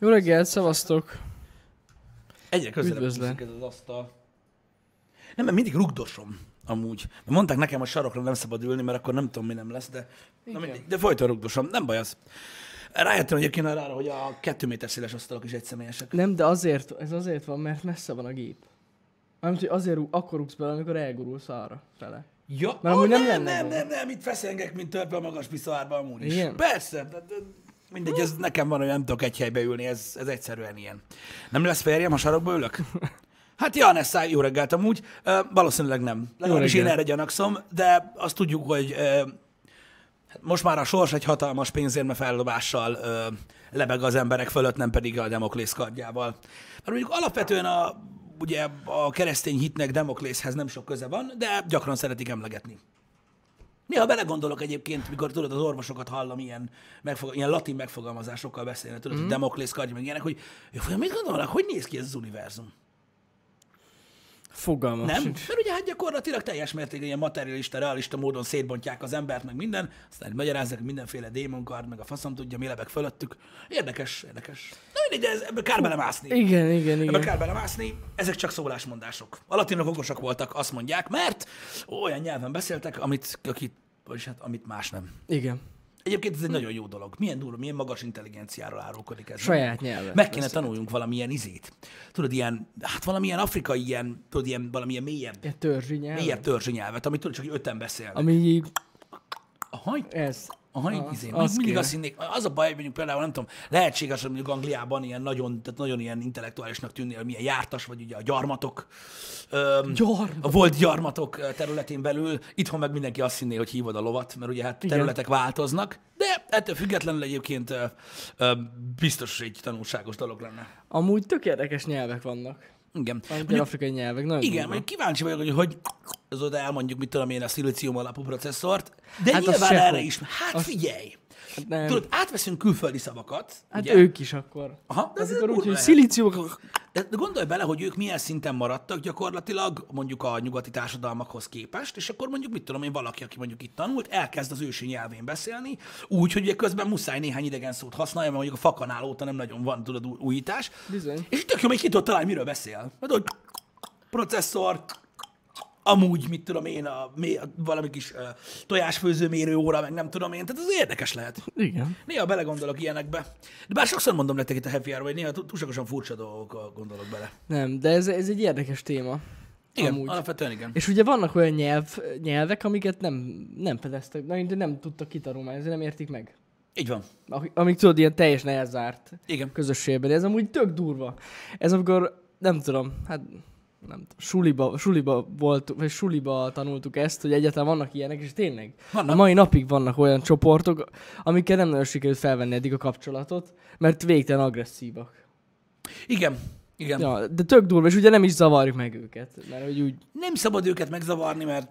Jó reggelt, szevasztok! Egyre közelebb ez az asztal. Nem, mert mindig rugdosom amúgy. Mert mondták nekem, hogy sarokra nem szabad ülni, mert akkor nem tudom, mi nem lesz, de, na mindig, de folyton rugdosom. Nem baj az. Rájöttem egyébként arra, hogy a kettő méter széles asztalok is egyszemélyesek. Nem, de azért, ez azért van, mert messze van a gép. Mármint, hogy azért rúg, akkor rúgsz bele, amikor elgurulsz arra fele. Ja, ó, amúgy nem nem, nem, gond. nem, nem, itt feszengek, mint törpe a magas piszoárba amúgy is. Igen? Persze, de, de, mindegy, ez nekem van, hogy nem tudok egy helybe ülni, ez, ez egyszerűen ilyen. Nem lesz férjem, ha sarokba ülök? Hát ja, Nessa, jó reggelt amúgy. Ö, valószínűleg nem. Legalábbis én erre gyanakszom, de azt tudjuk, hogy ö, hát most már a sors egy hatalmas pénzérme feldobással ö, lebeg az emberek fölött, nem pedig a Demoklész kardjával. Mert mondjuk alapvetően a, ugye a keresztény hitnek Demoklészhez nem sok köze van, de gyakran szeretik emlegetni. Néha belegondolok egyébként, mikor tudod, az orvosokat hallom ilyen, megfog, ilyen latin megfogalmazásokkal beszélni, tudod, mm. hogy Demoklész kardja, meg ilyenek, hogy jó, mit gondolnak, hogy néz ki ez az univerzum? Fogalmam Nem? sincs. Mert ugye hát gyakorlatilag teljes mértékben ilyen materialista, realista módon szétbontják az embert, meg minden, aztán magyarázzák, mindenféle démonkard, meg a faszom tudja, mi lebeg fölöttük. Érdekes, érdekes. Na mindegy, de ez, ebbe kár belemászni. Igen, igen, Ebbe igen. kár belemászni, ezek csak szólásmondások. A latinok okosak voltak, azt mondják, mert olyan nyelven beszéltek, amit, akit, vagyis hát, amit más nem. Igen. Egyébként ez egy nagyon jó dolog. Milyen durva, milyen magas intelligenciáról árulkodik ez. Saját nyelven. Meg kéne tanuljunk valamilyen izét. Tudod, ilyen, hát valamilyen afrikai, ilyen, tudod, ilyen, valamilyen mélyebb, Egy törzsi nyelv. mélyebb törzsi nyelvet, amit tudod, csak öten beszélnek. Ami így, Aha, ez. Aha, Ah, izé. az mindig kéne. azt hinnék, az a baj, hogy mondjuk például nem tudom, lehetséges, hogy mondjuk Angliában ilyen nagyon, tehát nagyon ilyen intellektuálisnak hogy milyen jártas vagy ugye a gyarmatok, öm, Gyarmat. a volt gyarmatok területén belül, itthon meg mindenki azt hinné, hogy hívod a lovat, mert ugye hát Igen. területek változnak, de ettől függetlenül egyébként ö, ö, biztos egy tanulságos dolog lenne. Amúgy tök érdekes nyelvek vannak. Igen. Amúgy afrikai nyelvek. Nagyon Igen, mondjuk kíváncsi vagyok, hogy hogy az oda elmondjuk, mit tudom én, a szilícium alapú processzort, de Hát nyilván erre is. Hát Az- figyelj! Hát nem. Tudod, átveszünk külföldi szavakat, hát ugye? ők is akkor. Aha, de ez akkor úgy, hogy lehet. szilícium, De, de gondolj bele, hogy ők milyen szinten maradtak gyakorlatilag mondjuk a nyugati társadalmakhoz képest, és akkor mondjuk, mit tudom én, valaki, aki mondjuk itt tanult, elkezd az ősi nyelvén beszélni, úgy, hogy ugye közben muszáj néhány idegen szót használja, mert mondjuk a fakanál óta nem nagyon van, tudod, új- újítás. Bizony. És tök jó, hogy ki tudod találni, miről beszél. Mert hogy processzor, amúgy, mit tudom én, a, a valami kis uh, tojásfőzőmérő óra, meg nem tudom én, tehát ez érdekes lehet. Igen. Néha belegondolok ilyenekbe. De bár sokszor mondom nektek itt a happy hour hogy néha túl- túlságosan furcsa dolgok gondolok bele. Nem, de ez, ez egy érdekes téma. Igen, Amúgy. alapvetően igen. És ugye vannak olyan nyelv, nyelvek, amiket nem, nem fedeztek, de nem tudtak kitanulmányozni, nem értik meg. Így van. Amik- tudod, ilyen teljesen elzárt Igen. közösségben. Ez amúgy tök durva. Ez amikor, nem tudom, hát nem tudom, suliba, suliba volt, vagy suliba tanultuk ezt, hogy egyáltalán vannak ilyenek, és tényleg. Vannak. A mai napig vannak olyan csoportok, amikkel nem nagyon sikerült felvenni eddig a kapcsolatot, mert végtelen agresszívak. Igen. Igen. Ja. De tök durva, és ugye nem is zavarjuk meg őket, mert hogy úgy, Nem szabad őket megzavarni, mert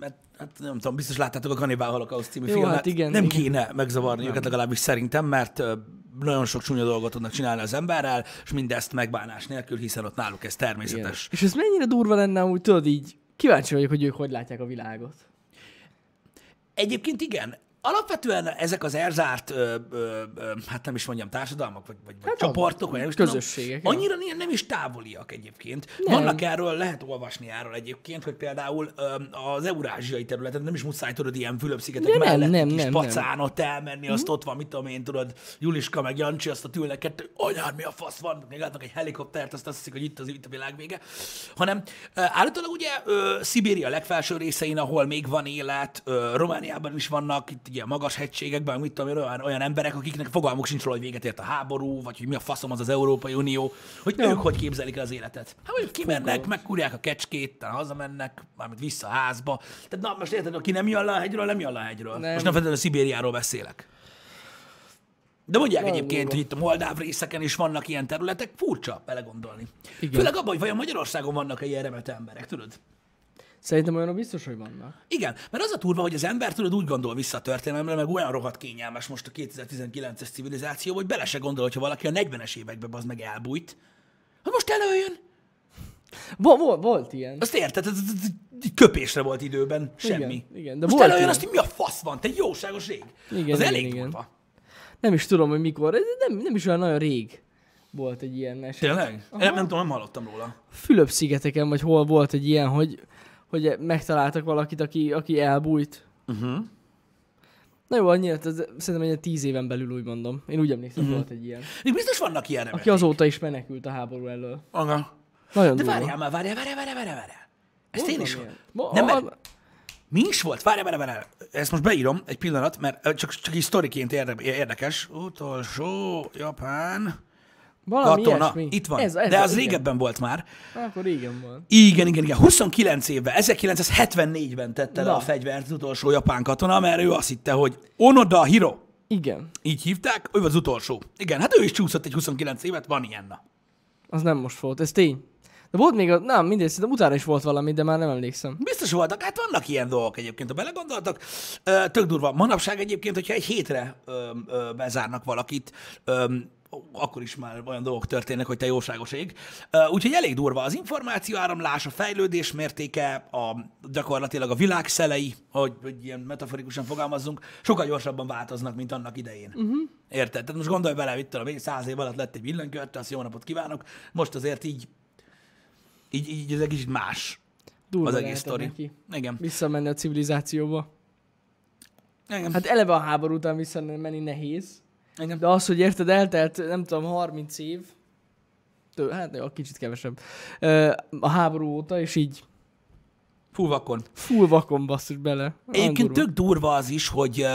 mert hát nem tudom, biztos láttátok a Cannibal Holocaust című Jó, filmet. hát igen, nem igen. kéne megzavarni őket legalábbis szerintem, mert nagyon sok csúnya dolgot tudnak csinálni az emberrel, és mindezt megbánás nélkül, hiszen ott náluk ez igen. természetes. És ez mennyire durva lenne, úgy tudod így, kíváncsi vagyok, hogy ők hogy látják a világot. Egyébként igen. Alapvetően ezek az elzárt, ö, ö, ö, hát nem is mondjam, társadalmak, vagy, vagy, vagy Hát csoportok, vagy nem is közösségek, tudom, annyira nem, nem is távoliak egyébként. Nem. Vannak erről, lehet olvasni erről egyébként, hogy például ö, az eurázsiai területen nem is muszáj tudod ilyen Fülöp-szigetek De nem, mellett nem, kis nem, Mhm. pacán ott elmenni, azt ott van, mit tudom én, tudod, Juliska meg Jancsi, azt a ülnek kettő, anyád, mi a fasz van, még látnak egy helikoptert, azt azt hiszik, hogy itt az itt a világ vége. Hanem állítólag ugye ö, Szibéria legfelső részein, ahol még van élet, ö, Romániában is vannak, itt a magas hegységekben, mit tudom én, olyan, olyan emberek, akiknek fogalmuk sincs róla, hogy véget ért a háború, vagy hogy mi a faszom az az Európai Unió, hogy Ja. ők hogy képzelik el az életet. Hát mondjuk kimennek, megkurják a kecskét, talán hazamennek, mármint vissza a házba. Tehát na, most érted, aki nem jön le a hegyről, nem jön le a hegyről. Nem. Most nem feltétlenül Szibériáról beszélek. De mondják Nagyon egyébként, durva. hogy itt a moldáv részeken is vannak ilyen területek, furcsa belegondolni. Igen. Főleg abban, hogy vajon Magyarországon vannak-e ilyen remet emberek, tudod? Szerintem olyanok biztos, hogy vannak. Igen, mert az a turva, hogy az ember tudod úgy gondol vissza a történelemre, meg olyan rohadt kényelmes most a 2019-es civilizáció, hogy bele se gondol, hogyha valaki a 40-es években az meg elbújt, hogy most előjön. Vol, vol, volt ilyen. Azt érted? Ez, ez, ez, egy köpésre volt időben, semmi. Igen, igen, de most volt előjön ilyen. azt, hogy mi a fasz van, te jóságos rég. Igen, az igen, elég igen. durva. Nem is tudom, hogy mikor, ez nem, nem is olyan nagyon rég. volt egy ilyen eset. Tényleg? Aha. Nem, nem tudom, nem hallottam róla. Fülöp-szigeteken, vagy hol volt egy ilyen, hogy, hogy megtaláltak valakit, aki, aki elbújt. Uh-huh. Na jó, annyira, ez, szerintem egy tíz éven belül úgy mondom. Én úgy emlékszem, uh-huh. volt egy ilyen. Még biztos vannak ilyen Aki azóta is menekült a háború elől. Aga. Nagyon De várjál már, várjál, várjál, várjál, várjál, várjál. Ezt én is... Ma, Nem, mert- Mi is volt? Várjál, várjál, várjál. Ezt most beírom egy pillanat, mert csak, csak így sztoriként érde, érdekes. Utolsó Japán valami katona. ilyesmi. Itt van. Ez, ez, De az igen. régebben volt már. Akkor régen volt. Igen, igen, igen. 29 évben, 1974-ben tette le a fegyvert az utolsó japán katona, mert ő azt hitte, hogy Onoda Hiro, Igen. így hívták, ő az utolsó. Igen, hát ő is csúszott egy 29 évet, van ilyen. Na. Az nem most volt, ez tény. De volt még, a, nem, mindegy, szerintem utána is volt valami, de már nem emlékszem. Biztos voltak, hát vannak ilyen dolgok egyébként, ha belegondoltak. Tök durva. Manapság egyébként, hogyha egy hétre ö, ö, bezárnak valakit, ö, akkor is már olyan dolgok történnek, hogy te jóságos ég. Úgyhogy elég durva az információ áramlás, a fejlődés mértéke, a, gyakorlatilag a világ szelei, hogy, hogy ilyen metaforikusan fogalmazzunk, sokkal gyorsabban változnak, mint annak idején. Uh-huh. Érted? Tehát most gondolj bele, tudom, én, száz év alatt lett egy villanykörte, azt jó napot kívánok. Most azért így, így, így ez egy kicsit más Durva az egész sztori. neki. Igen. Visszamenni a civilizációba. Igen. Hát eleve a háború után visszamenni nehéz. Igen. De az, hogy érted, eltelt, nem tudom, 30 év, tő, hát jó, kicsit kevesebb, a háború óta, és így Full vakon. full vakon basszus bele. Egyébként tök durva az is, hogy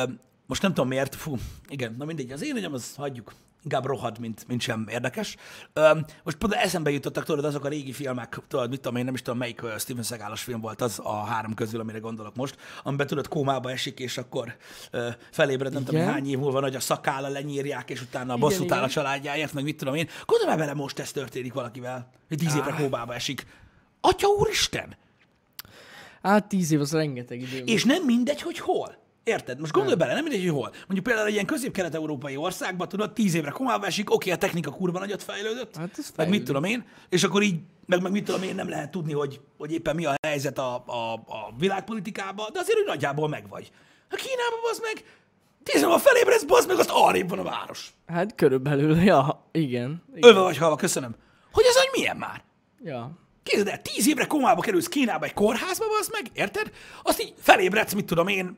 most nem tudom miért, fú, igen, na mindegy, az én agyam, az hagyjuk. Inkább rohad, mint, mint sem érdekes. Ö, most pont eszembe jutottak, tudod, azok a régi filmek, tudod, mit tudom én, nem is tudom, melyik ö, Steven Seagal-os film volt az a három közül, amire gondolok most, amiben tudod, kómába esik, és akkor ö, felébred, nem tudom, Igen. hány év múlva nagy a szakála, lenyírják, és utána Igen, bosszút áll a családjáért, meg mit tudom én. Gondolj bele, most ez történik valakivel, hogy tíz évre kómába esik. Atya úristen! Hát 10 év az rengeteg idő. És nem mindegy, hogy hol. Érted? Most gondolj bele, nem mindegy, hogy hol. Mondjuk például egy ilyen közép-kelet-európai országban, tudod, tíz évre komába esik, oké, a technika kurva nagyot fejlődött, Hát ez meg mit tudom én, és akkor így, meg, meg mit tudom én, nem lehet tudni, hogy, hogy éppen mi a helyzet a, a, a világpolitikában, de azért úgy nagyjából megvagy. A Kínában az meg, tíz év a felébredsz, bazd meg, azt arrébb van a város. Hát körülbelül, ja, igen. igen. Ölve vagy halva, köszönöm. Hogy ez hogy milyen már? Ja. Képzeld el, tíz évre komába kerülsz Kínába egy kórházba, az meg, érted? Azt így felébredsz, mit tudom én,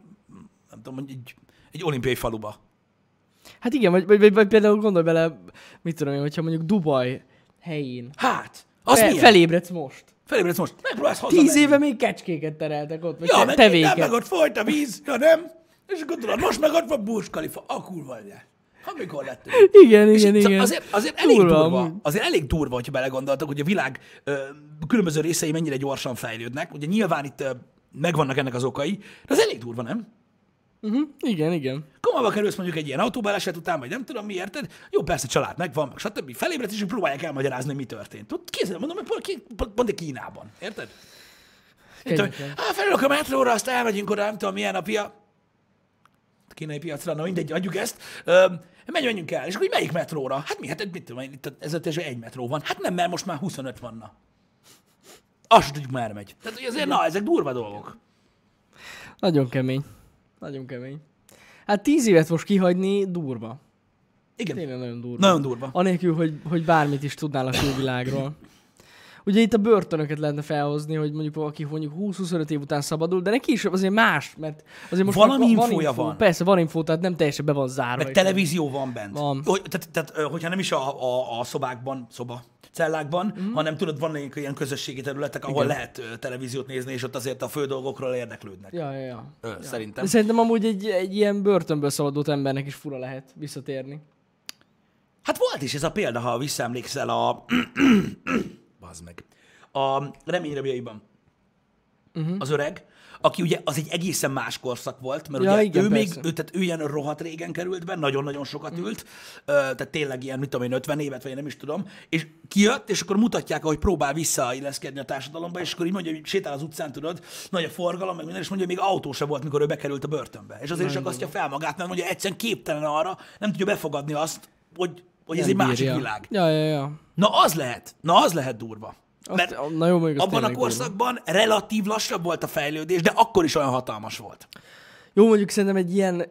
tudom, hogy egy, egy olimpiai faluba. Hát igen, vagy, vagy, vagy, például gondolj bele, mit tudom én, hogyha mondjuk Dubaj helyén Hát, az Fe, milyen? felébredsz most. Felébredsz most, megpróbálsz hazamenni. Tíz éve még kecskéket tereltek ott, vagy ja, te- meg tevéket. meg ott folyt a víz, ja nem? És akkor tudod, most meg ott van Burj Khalifa, a kurva anyját. Amikor lett. Igen, És igen, így- igen. Azért, azért elég Durva durva, amúgy. azért elég durva, hogyha belegondoltak, hogy a világ ö, különböző részei mennyire gyorsan fejlődnek. Ugye nyilván itt ö, megvannak ennek az okai, de az elég durva, nem? Uh-huh. Igen, igen. Komába kerülsz mondjuk egy ilyen autóbaleset után, vagy nem tudom mi, érted? Jó, persze család megvan, meg stb. Felébredsz, és próbálják elmagyarázni, mi történt. Tudod, kézzel mondom, hogy pont, Kínában, érted? Kegyetlen. hát felülök a metróra, azt elmegyünk oda, nem tudom milyen. A kínai piacra, na mindegy, adjuk ezt. Ö, menj, menjünk el. És akkor hogy melyik metróra? Hát mi? Hát mit tudom én, itt ez a egy metró van. Hát nem, mert most már 25 vanna. Azt tudjuk, merre megy. Tehát, hogy azért, na, ezek durva dolgok. Nagyon kemény. Nagyon kemény. Hát tíz évet most kihagyni durva. Igen, Tényleg nagyon durva. nagyon durva. Anélkül, hogy, hogy bármit is tudnál a külvilágról. Ugye itt a börtönöket lehetne felhozni, hogy mondjuk valaki mondjuk 20-25 év után szabadul, de neki is azért más, mert azért most Valami már infója info, van. Persze, van info, tehát nem teljesen be van zárva. Meg és televízió van bent. Van. Hogy, tehát, tehát, hogyha nem is a, a, a szobákban, szoba, cellákban, mm. hanem tudod, van ilyen, ilyen közösségi területek, ahol Mhm. Igen. lehet televíziót nézni, és ott azért a fő dolgokról érdeklődnek. Ja, ja, ja. Ö, ja. Szerintem. De szerintem amúgy egy, egy ilyen börtönből szabadult embernek is fura lehet visszatérni. Hát volt is ez a példa, ha visszaemlékszel a... Bazd meg. A reményrabjaiban. Mhm. Uh-huh. Az öreg, aki ugye az egy egészen más korszak volt, mert Ja, ugye igen, ő még, persze. ő, tehát ő ilyen rohadt régen került be, nagyon-nagyon sokat ült, ö, tehát tényleg ilyen, mit tudom én, 50 évet, vagy én nem is tudom, és kijött, és akkor mutatják, ahogy próbál visszailleszkedni a társadalomba, és akkor így mondja, hogy sétál az utcán, tudod, nagy a forgalom, meg minden, és mondja, hogy még autó sem volt, mikor ő bekerült a börtönbe. És azért is akasztja fel magát, mert mondja, egyszerűen képtelen arra, nem tudja befogadni azt, hogy, hogy ez egy másik világ. Ja, ja, ja. Na az lehet, na az lehet durva. Azt, Mert na jó, abban a tényleg durva. korszakban relatív lassabb volt a fejlődés, de akkor is olyan hatalmas volt. Jó, mondjuk szerintem egy ilyen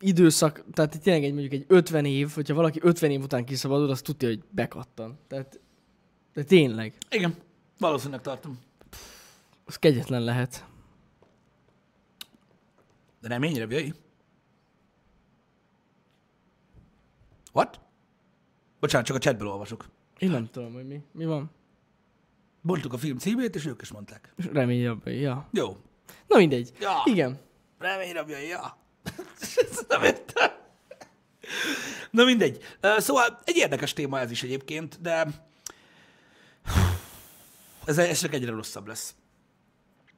időszak, tehát tényleg egy mondjuk egy 50 év, hogyha valaki 50 év után kiszabadul, az tudja, hogy bekattan. Tehát, de tényleg, Igen, valószínűleg tartom. az kegyetlen lehet. De nem ennyire jöjj. What? Bocsánat, csak a chatből olvasok. Én nem tudom, hogy mi, mi van. Mondtuk a film címét, és ők is mondták. Remény ja. Jó. Na mindegy. Ja. Igen. Reményrabjai, ja. Ezt nem értem. Na mindegy. Szóval egy érdekes téma ez is egyébként, de ez, ez csak egyre rosszabb lesz.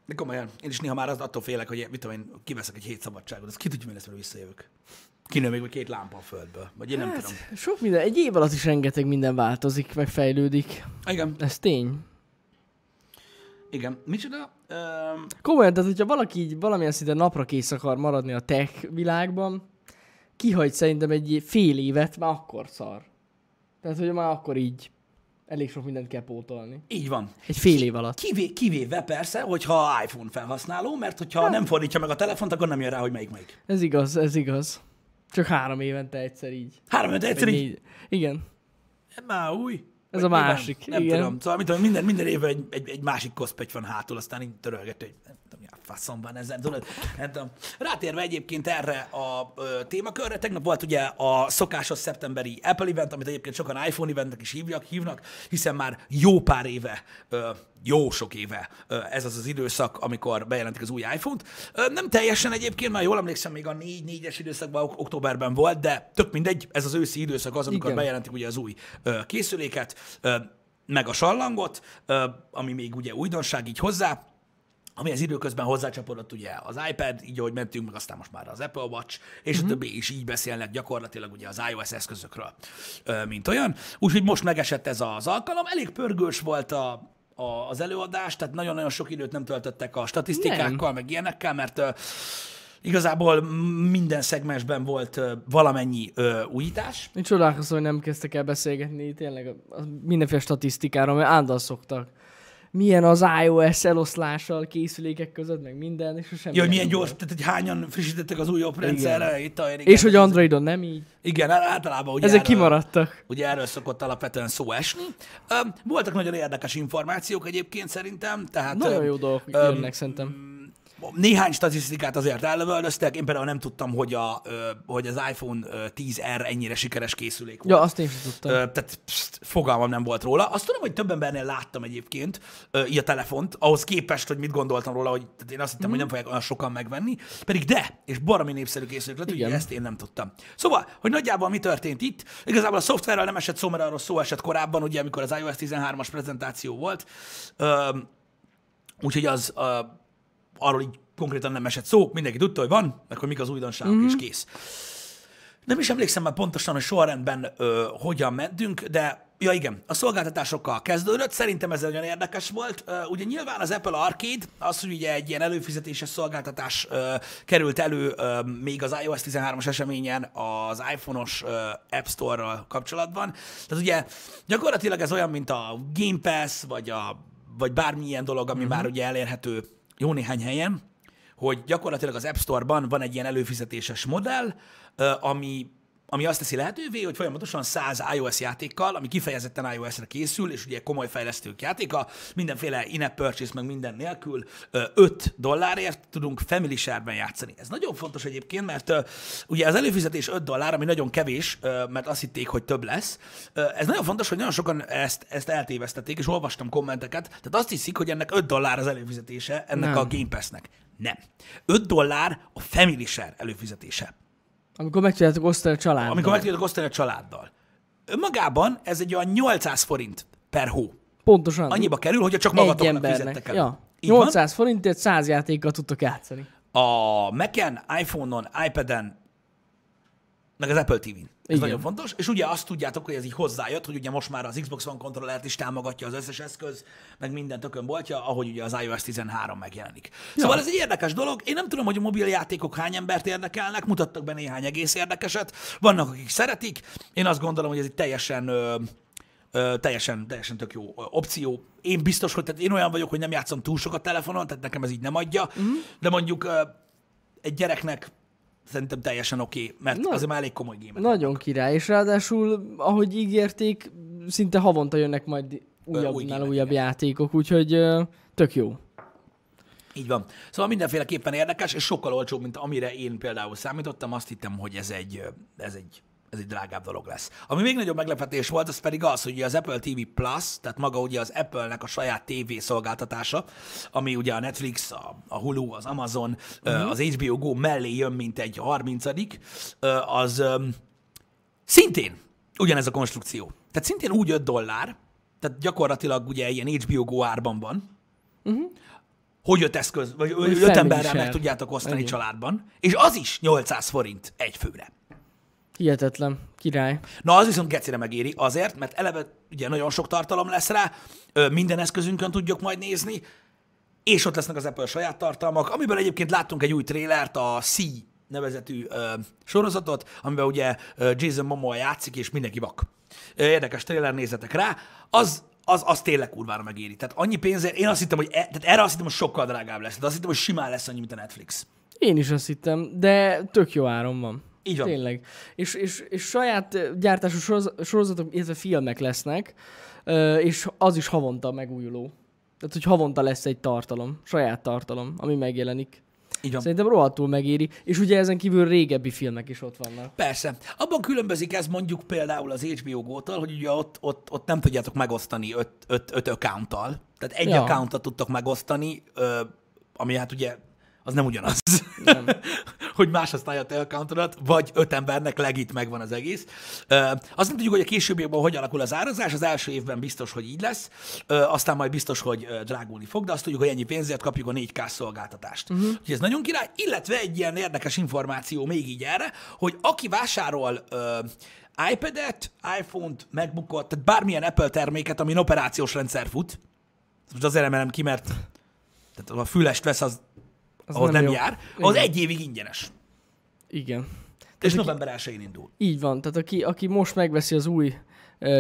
De komolyan, én is néha már az attól félek, hogy mit tudom én, kiveszek egy hét szabadságot, az ki tudja, mi lesz, mert visszajövök. Kinő még két lámpa a földből, vagy én nem Hát, tudom. sok minden, egy év alatt is rengeteg minden változik, meg fejlődik. Igen, Ez tény. Igen. Micsoda? Öm, Komolyan, tehát hogyha valaki így valamilyen szinten napra kész akar maradni a tech világban, kihagy szerintem egy fél évet, már akkor szar. Tehát, hogy már akkor így elég sok mindent kell pótolni. így van. Egy fél év alatt. Kivé, kivéve persze, hogyha iPhone felhasználó, mert hogyha nem fordítja meg a telefont, akkor nem jön rá, hogy melyik melyik. Ez igaz, ez igaz. Csak három évente egyszer így. Három Vagy egyszer így. négy. Igen. Már új. Ez a másik, Nem igen. tudom. Szóval mit tudom, minden, minden évben egy, egy, egy másik koszpegy van hátul, aztán így törölget, hogy faszom van ezen, tudod? Nem tudom. Rátérve egyébként erre a ö, témakörre, tegnap volt ugye a szokásos szeptemberi Apple event, amit egyébként sokan iPhone eventnek is hívják, hívnak, hiszen már jó pár éve ö, jó sok éve ö, ez az az időszak, amikor bejelentik az új iPhone-t. Ö, Nem teljesen egyébként, már jól emlékszem, még a 4-4-es időszakban ok- októberben volt, de tök mindegy, ez az őszi időszak az, amikor Igen. bejelentik ugye az új ö, készüléket, ö, meg a sallangot, ö, ami még ugye újdonság így hozzá, ami az időközben hozzácsapodott ugye az iPad, így ahogy mentünk, meg aztán most már az Apple Watch, és uh-huh. a többi is így beszélnek gyakorlatilag ugye az iOS eszközökről, mint olyan. Úgyhogy most megesett ez az alkalom, elég pörgős volt a, a, az előadás, tehát nagyon-nagyon sok időt nem töltöttek a statisztikákkal, meg ilyenekkel, mert igazából minden szegmensben volt valamennyi ö, újítás, Én csodálkozom, hogy nem kezdtek el beszélgetni tényleg a- a mindenféle statisztikáról, mert ándal szoktak. Milyen az iOS eloszlással készülékek között, meg minden, és semmi. Ja, hogy milyen gyors, tehát hogy hányan frissítettek az új oprendszerre, itt olyan, igen, És hogy Androidon nem így. Igen, általában ugye Ezek erről- kimaradtak. Ugye erről szokott alapvetően szó esni. Öm, Voltak nagyon érdekes információk egyébként szerintem, tehát Nagyon öm, jó dolgok jönnek szerintem. Néhány statisztikát azért ellövöldöztek, én például nem tudtam, hogy, a, hogy az iPhone ö, 10R ennyire sikeres készülék volt. Ja, azt én sem tudtam. Tehát pst, fogalmam nem volt róla. Azt tudom, hogy több embernél láttam egyébként így a telefont, ahhoz képest, hogy mit gondoltam róla, hogy én azt hittem, hogy nem fogják olyan sokan megvenni, pedig de, és baromi népszerű készülék lett, ugye ezt én nem tudtam. Szóval, hogy nagyjából mi történt itt, igazából a szoftverrel nem esett szó, mert arról szó esett korábban, ugye, amikor az iOS 13-as prezentáció volt, úgyhogy az arról így konkrétan nem esett szó, mindenki tudta, hogy van, meg hogy mik az újdonságok, mm-hmm. és kész. Nem is emlékszem már pontosan, hogy sorrendben ö, hogyan mentünk, de ja igen, a szolgáltatásokkal kezdődött, szerintem ez nagyon érdekes volt. Ö, ugye nyilván az Apple Arcade, az, hogy ugye egy ilyen előfizetéses szolgáltatás ö, került elő ö, még az iOS 13-as eseményen az iPhone-os ö, App Store-ral kapcsolatban. Tehát ugye gyakorlatilag ez olyan, mint a Game Pass, vagy, a, vagy bármilyen dolog, ami már ugye elérhető jó néhány helyen, hogy gyakorlatilag az App Store-ban van egy ilyen előfizetéses modell, ami, ami azt teszi lehetővé, hogy folyamatosan 100 iOS játékkal, ami kifejezetten iOS-re készül, és ugye komoly fejlesztők játéka, mindenféle in-app purchase, meg minden nélkül ö, 5 dollárért tudunk family share-ben játszani. Ez nagyon fontos egyébként, mert ugye az előfizetés 5 dollár, ami nagyon kevés, mert azt hitték, hogy több lesz. Ez nagyon fontos, hogy nagyon sokan ezt, ezt eltévesztették, és olvastam kommenteket, tehát azt hiszik, hogy ennek 5 dollár az előfizetése, ennek Nem. a Game Pass-nek. Nem. 5 dollár a family share előfizetése. Amikor meg tudjátok osztani a családdal. Amikor meg tudjátok osztani a családdal. Önmagában ez egy olyan 800 forint per hó. Pontosan. Annyiba kerül, hogyha csak magatoknak embernek. fizettek el. Ja. Így van? 800 forintért 100 játékkal tudtok játszani. A Mac-en, iPhone-on, iPad-en, meg az Apple TV-n. Ez Igen. nagyon fontos. És ugye azt tudjátok, hogy ez így hozzájött, hogy ugye most már az Xbox One kontrollert is támogatja az összes eszköz, meg minden tökön boltja, ahogy ugye az iOS 13 megjelenik. Szóval ez egy érdekes dolog. Én nem tudom, hogy a mobil játékok hány embert érdekelnek, mutattak be néhány egész érdekeset. Vannak, akik szeretik. Én azt gondolom, hogy ez egy teljesen ö, ö, teljesen, teljesen tök jó opció. Én biztos, hogy tehát én olyan vagyok, hogy nem játszom túl sokat telefonon, tehát nekem ez így nem adja, uh-huh. de mondjuk ö, egy gyereknek szerintem teljesen oké, okay, mert Na- azért már elég komoly gémek. Nagyon király, és ráadásul, ahogy ígérték, szinte havonta jönnek majd újabbnál gémek, újabb igen. játékok, úgyhogy tök jó. Így van. Szóval mindenféleképpen érdekes, és sokkal olcsóbb, mint amire én például számítottam. Azt hittem, hogy ez egy, ez egy, ez egy drágább dolog lesz. Ami még nagyobb meglepetés volt, az pedig az, hogy az Apple TV Plus, tehát maga ugye az Apple-nek a saját TV szolgáltatása, ami ugye a Netflix, a, a Hulu, az Amazon, uh-huh. az HBO Go mellé jön, mint egy 30 az szintén ugyanez a konstrukció. Tehát szintén úgy 5 dollár, tehát gyakorlatilag ugye ilyen HBO Go árban van, hogy öt eszköz, vagy öt emberrel meg tudjátok osztani Igen. családban, és az is 800 forint egy főre. Hihetetlen. Király. Na, az viszont gecire megéri azért, mert eleve ugye nagyon sok tartalom lesz rá, minden eszközünkön tudjuk majd nézni, és ott lesznek az Apple saját tartalmak, amiből egyébként láttunk egy új trélert, a C nevezetű ö, sorozatot, amiben ugye Jason Momoa játszik, és mindenki vak. Érdekes tréler, nézzetek rá. Az, az, az tényleg kurvára megéri. Tehát annyi pénzért, én azt hittem, hogy, e, tehát erre azt hittem, hogy sokkal drágább lesz. Tehát azt hittem, hogy simán lesz annyi, mint a Netflix. Én is azt hittem, de tök jó áron van. Így van. Tényleg. És, és, és saját gyártású soroz- sorozatok, illetve filmek lesznek, és az is havonta megújuló. Tehát, hogy havonta lesz egy tartalom, saját tartalom, ami megjelenik. Így van. Szerintem rohadtul megéri, és ugye ezen kívül régebbi filmek is ott vannak. Persze. Abban különbözik ez mondjuk például az HBO Go-tól, hogy ugye ott, ott, ott nem tudjátok megosztani öt, öt, öt accounttal. Tehát egy Ja. accountot tudtok megosztani, ami hát ugye az nem ugyanaz, Nem. hogy más használja a te accountodat, vagy öt embernek legit megvan az egész. Azt nem tudjuk, hogy a későbbiekben hogy alakul az árazás, az első évben biztos, hogy így lesz, aztán majd biztos, hogy drágulni fog, de azt tudjuk, hogy ennyi pénzért kapjuk a 4K szolgáltatást. Uh-huh. Úgyhogy ez nagyon király, illetve egy ilyen érdekes információ még így erre, hogy aki vásárol iPad-et, iPhone-t, MacBookot, tehát bármilyen Apple terméket, amin operációs rendszer fut, most azért emelem ki, mert tehát a fülest vesz, az, Az ahhoz nem, jó. jár, az Igen. egy évig ingyenes. Igen. És aki- november 1-én indul. Így van, tehát aki, aki most megveszi az új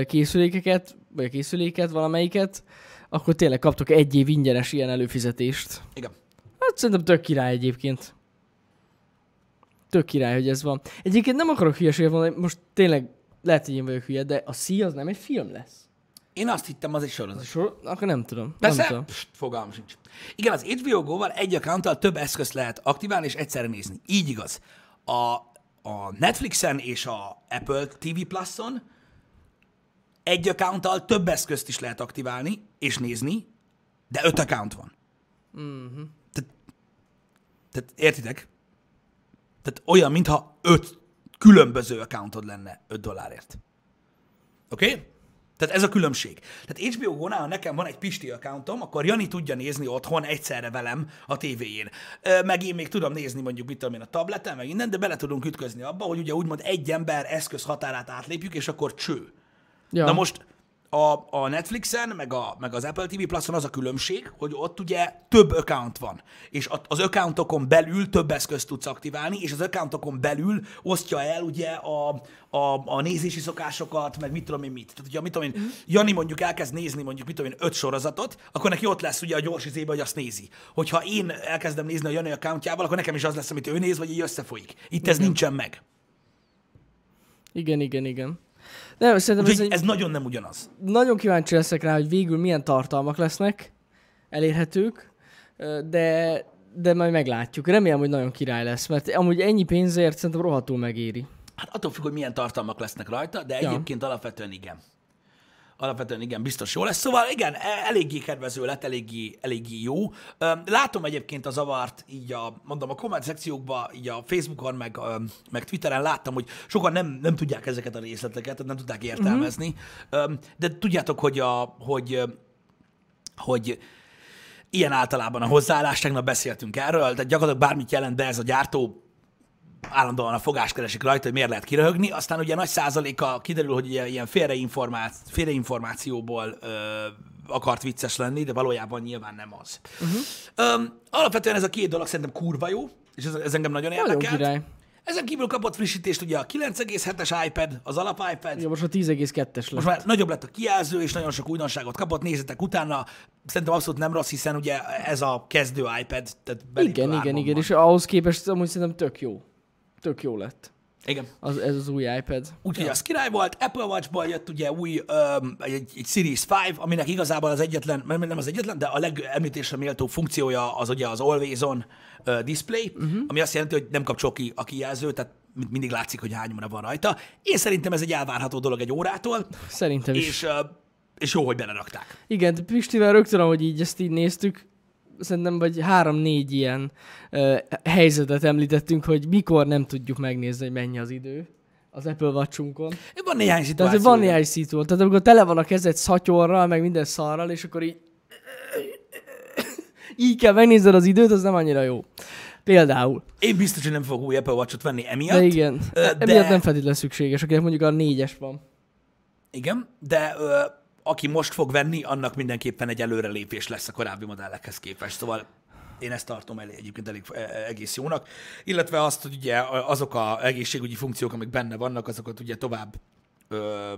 készülékeket, vagy a készüléket, valamelyiket, akkor tényleg kaptok egy év ingyenes ilyen előfizetést. Igen. Hát szerintem tök király egyébként. Tök király, hogy ez van. Egyébként nem akarok hülyeséget mondani, most tényleg lehet, hogy én vagyok hülye, de a Sea az nem egy film lesz. Én azt hittem, az egy sorozat. Sor... Akkor nem tudom. Nem Persze, tudom. pst, fogalmam sincs. Igen, az HBO Go-val egy accounttal több eszközt lehet aktiválni és egyszerre nézni. Így igaz. A, a Netflixen és a Apple TV Plus-on egy accounttal több eszközt is lehet aktiválni és nézni, de öt account van. Mhm. Tehát, tehát értitek? Tehát olyan, mintha öt különböző accountod lenne 5 dollárért. Oké? Okay? Tehát ez a különbség. Tehát HBO Go-nál, ha nekem van egy Pisti accountom, akkor Jani tudja nézni otthon egyszerre velem a tévéjén. Meg én még tudom nézni mondjuk, mit tudom én, a tableten, meg innen, de bele tudunk ütközni abba, hogy ugye úgymond egy ember eszköz határát átlépjük, és akkor cső. Ja. Na most a, a Netflixen, meg, a, meg az Apple TV Plus-on az a különbség, hogy ott ugye több account van, és az accountokon belül több eszközt tudsz aktiválni, és az accountokon belül osztja el ugye a, a, a nézési szokásokat, meg mit tudom én mit. Tehát, hogyha mit tudom én, Jani mondjuk elkezd nézni mondjuk mit tudom én öt sorozatot, akkor neki ott lesz ugye a gyors izébe, hogy azt nézi. Hogyha én elkezdem nézni a Jani accountjával, akkor nekem is az lesz, amit ő néz, vagy így összefolyik. Itt ez nincsen meg. Igen, igen, igen. De szerintem ez egy... ez nagyon nem ugyanaz. Nagyon kíváncsi leszek rá, hogy végül milyen tartalmak lesznek elérhetők, de, de majd meglátjuk. Remélem, hogy nagyon király lesz, mert amúgy ennyi pénzért szerintem rohadtul megéri. Hát attól függ, hogy milyen tartalmak lesznek rajta, de Ja. egyébként alapvetően igen. Alapvetően igen, biztos jó lesz. Szóval igen, e- eléggé kedvező lett, eléggé, eléggé jó. Látom egyébként a zavart így a, mondom, a komment szekciókban, így a Facebookon, meg, meg Twitteren láttam, hogy sokan nem, nem tudják ezeket a részleteket, tehát nem tudják értelmezni. Öm, De tudjátok, hogy, a, hogy, hogy ilyen általában a hozzáállás, tegnap beszéltünk erről, tehát gyakorlatilag bármit jelent be ez a gyártó, állandóan a fogás keresik rajta, hogy miért lehet kiröhögni, aztán ugye nagy százaléka kiderül, hogy ugye ilyen félreinformáció, félreinformációból ö, akart vicces lenni, de valójában nyilván nem az. Uh-huh. Öm, alapvetően ez a két dolog szerintem kurva jó, és ez, ez engem nagyon Nagyon érdekel. király. Ezen kívül kapott frissítést ugye a 9,7-es iPad, az alap iPad, Ja, most a 10,2-es lesz. most már nagyobb lett a kijelző, és nagyon sok újdonságot kapott, nézzetek utána. Szerintem abszolút nem rossz, hiszen ugye ez a kezdő iPad, tehát Igen, igen, igen, van. és ahhoz képest amúgy szerintem tök jó. Tök jó lett. Igen. Az, ez az új iPad. Úgyhogy az király volt, Apple Watch-ból jött ugye új um, egy, egy Series 5, aminek igazából az egyetlen, nem az egyetlen, de a legemlítésre méltó funkciója az ugye az Always On uh, display, uh-huh. ami azt jelenti, hogy nem kapcsol ki a kijelző, tehát mind- mindig látszik, hogy hány óra van rajta. Én szerintem ez egy elvárható dolog egy órától, Szerintem is. és, uh, és jó, hogy belerakták. Igen, Pistivel rögtön, ahogy így ezt így néztük, szerintem vagy három-négy ilyen uh, helyzetet említettünk, hogy mikor nem tudjuk megnézni, hogy mennyi az idő az Apple Watch-unkon. Van néhány Tehát szituáció. hogy van néhány szitu, tehát amikor tele van a kezed szatyorral, meg minden szarral, és akkor így így kell megnézned az időt, az nem annyira jó. Például. Én biztos, hogy nem fogok új Apple Watch-ot venni emiatt. De igen, de- emiatt nem feltétlenül szükséges, akinek mondjuk a négyes van. Igen, de ö, aki most fog venni, annak mindenképpen egy előrelépés lesz a korábbi modellekhez képest. Szóval én ezt tartom elég, egyébként elég e- e- egész jónak. Illetve azt, hogy ugye azok a egészségügyi funkciók, amik benne vannak, azokat ugye tovább ö,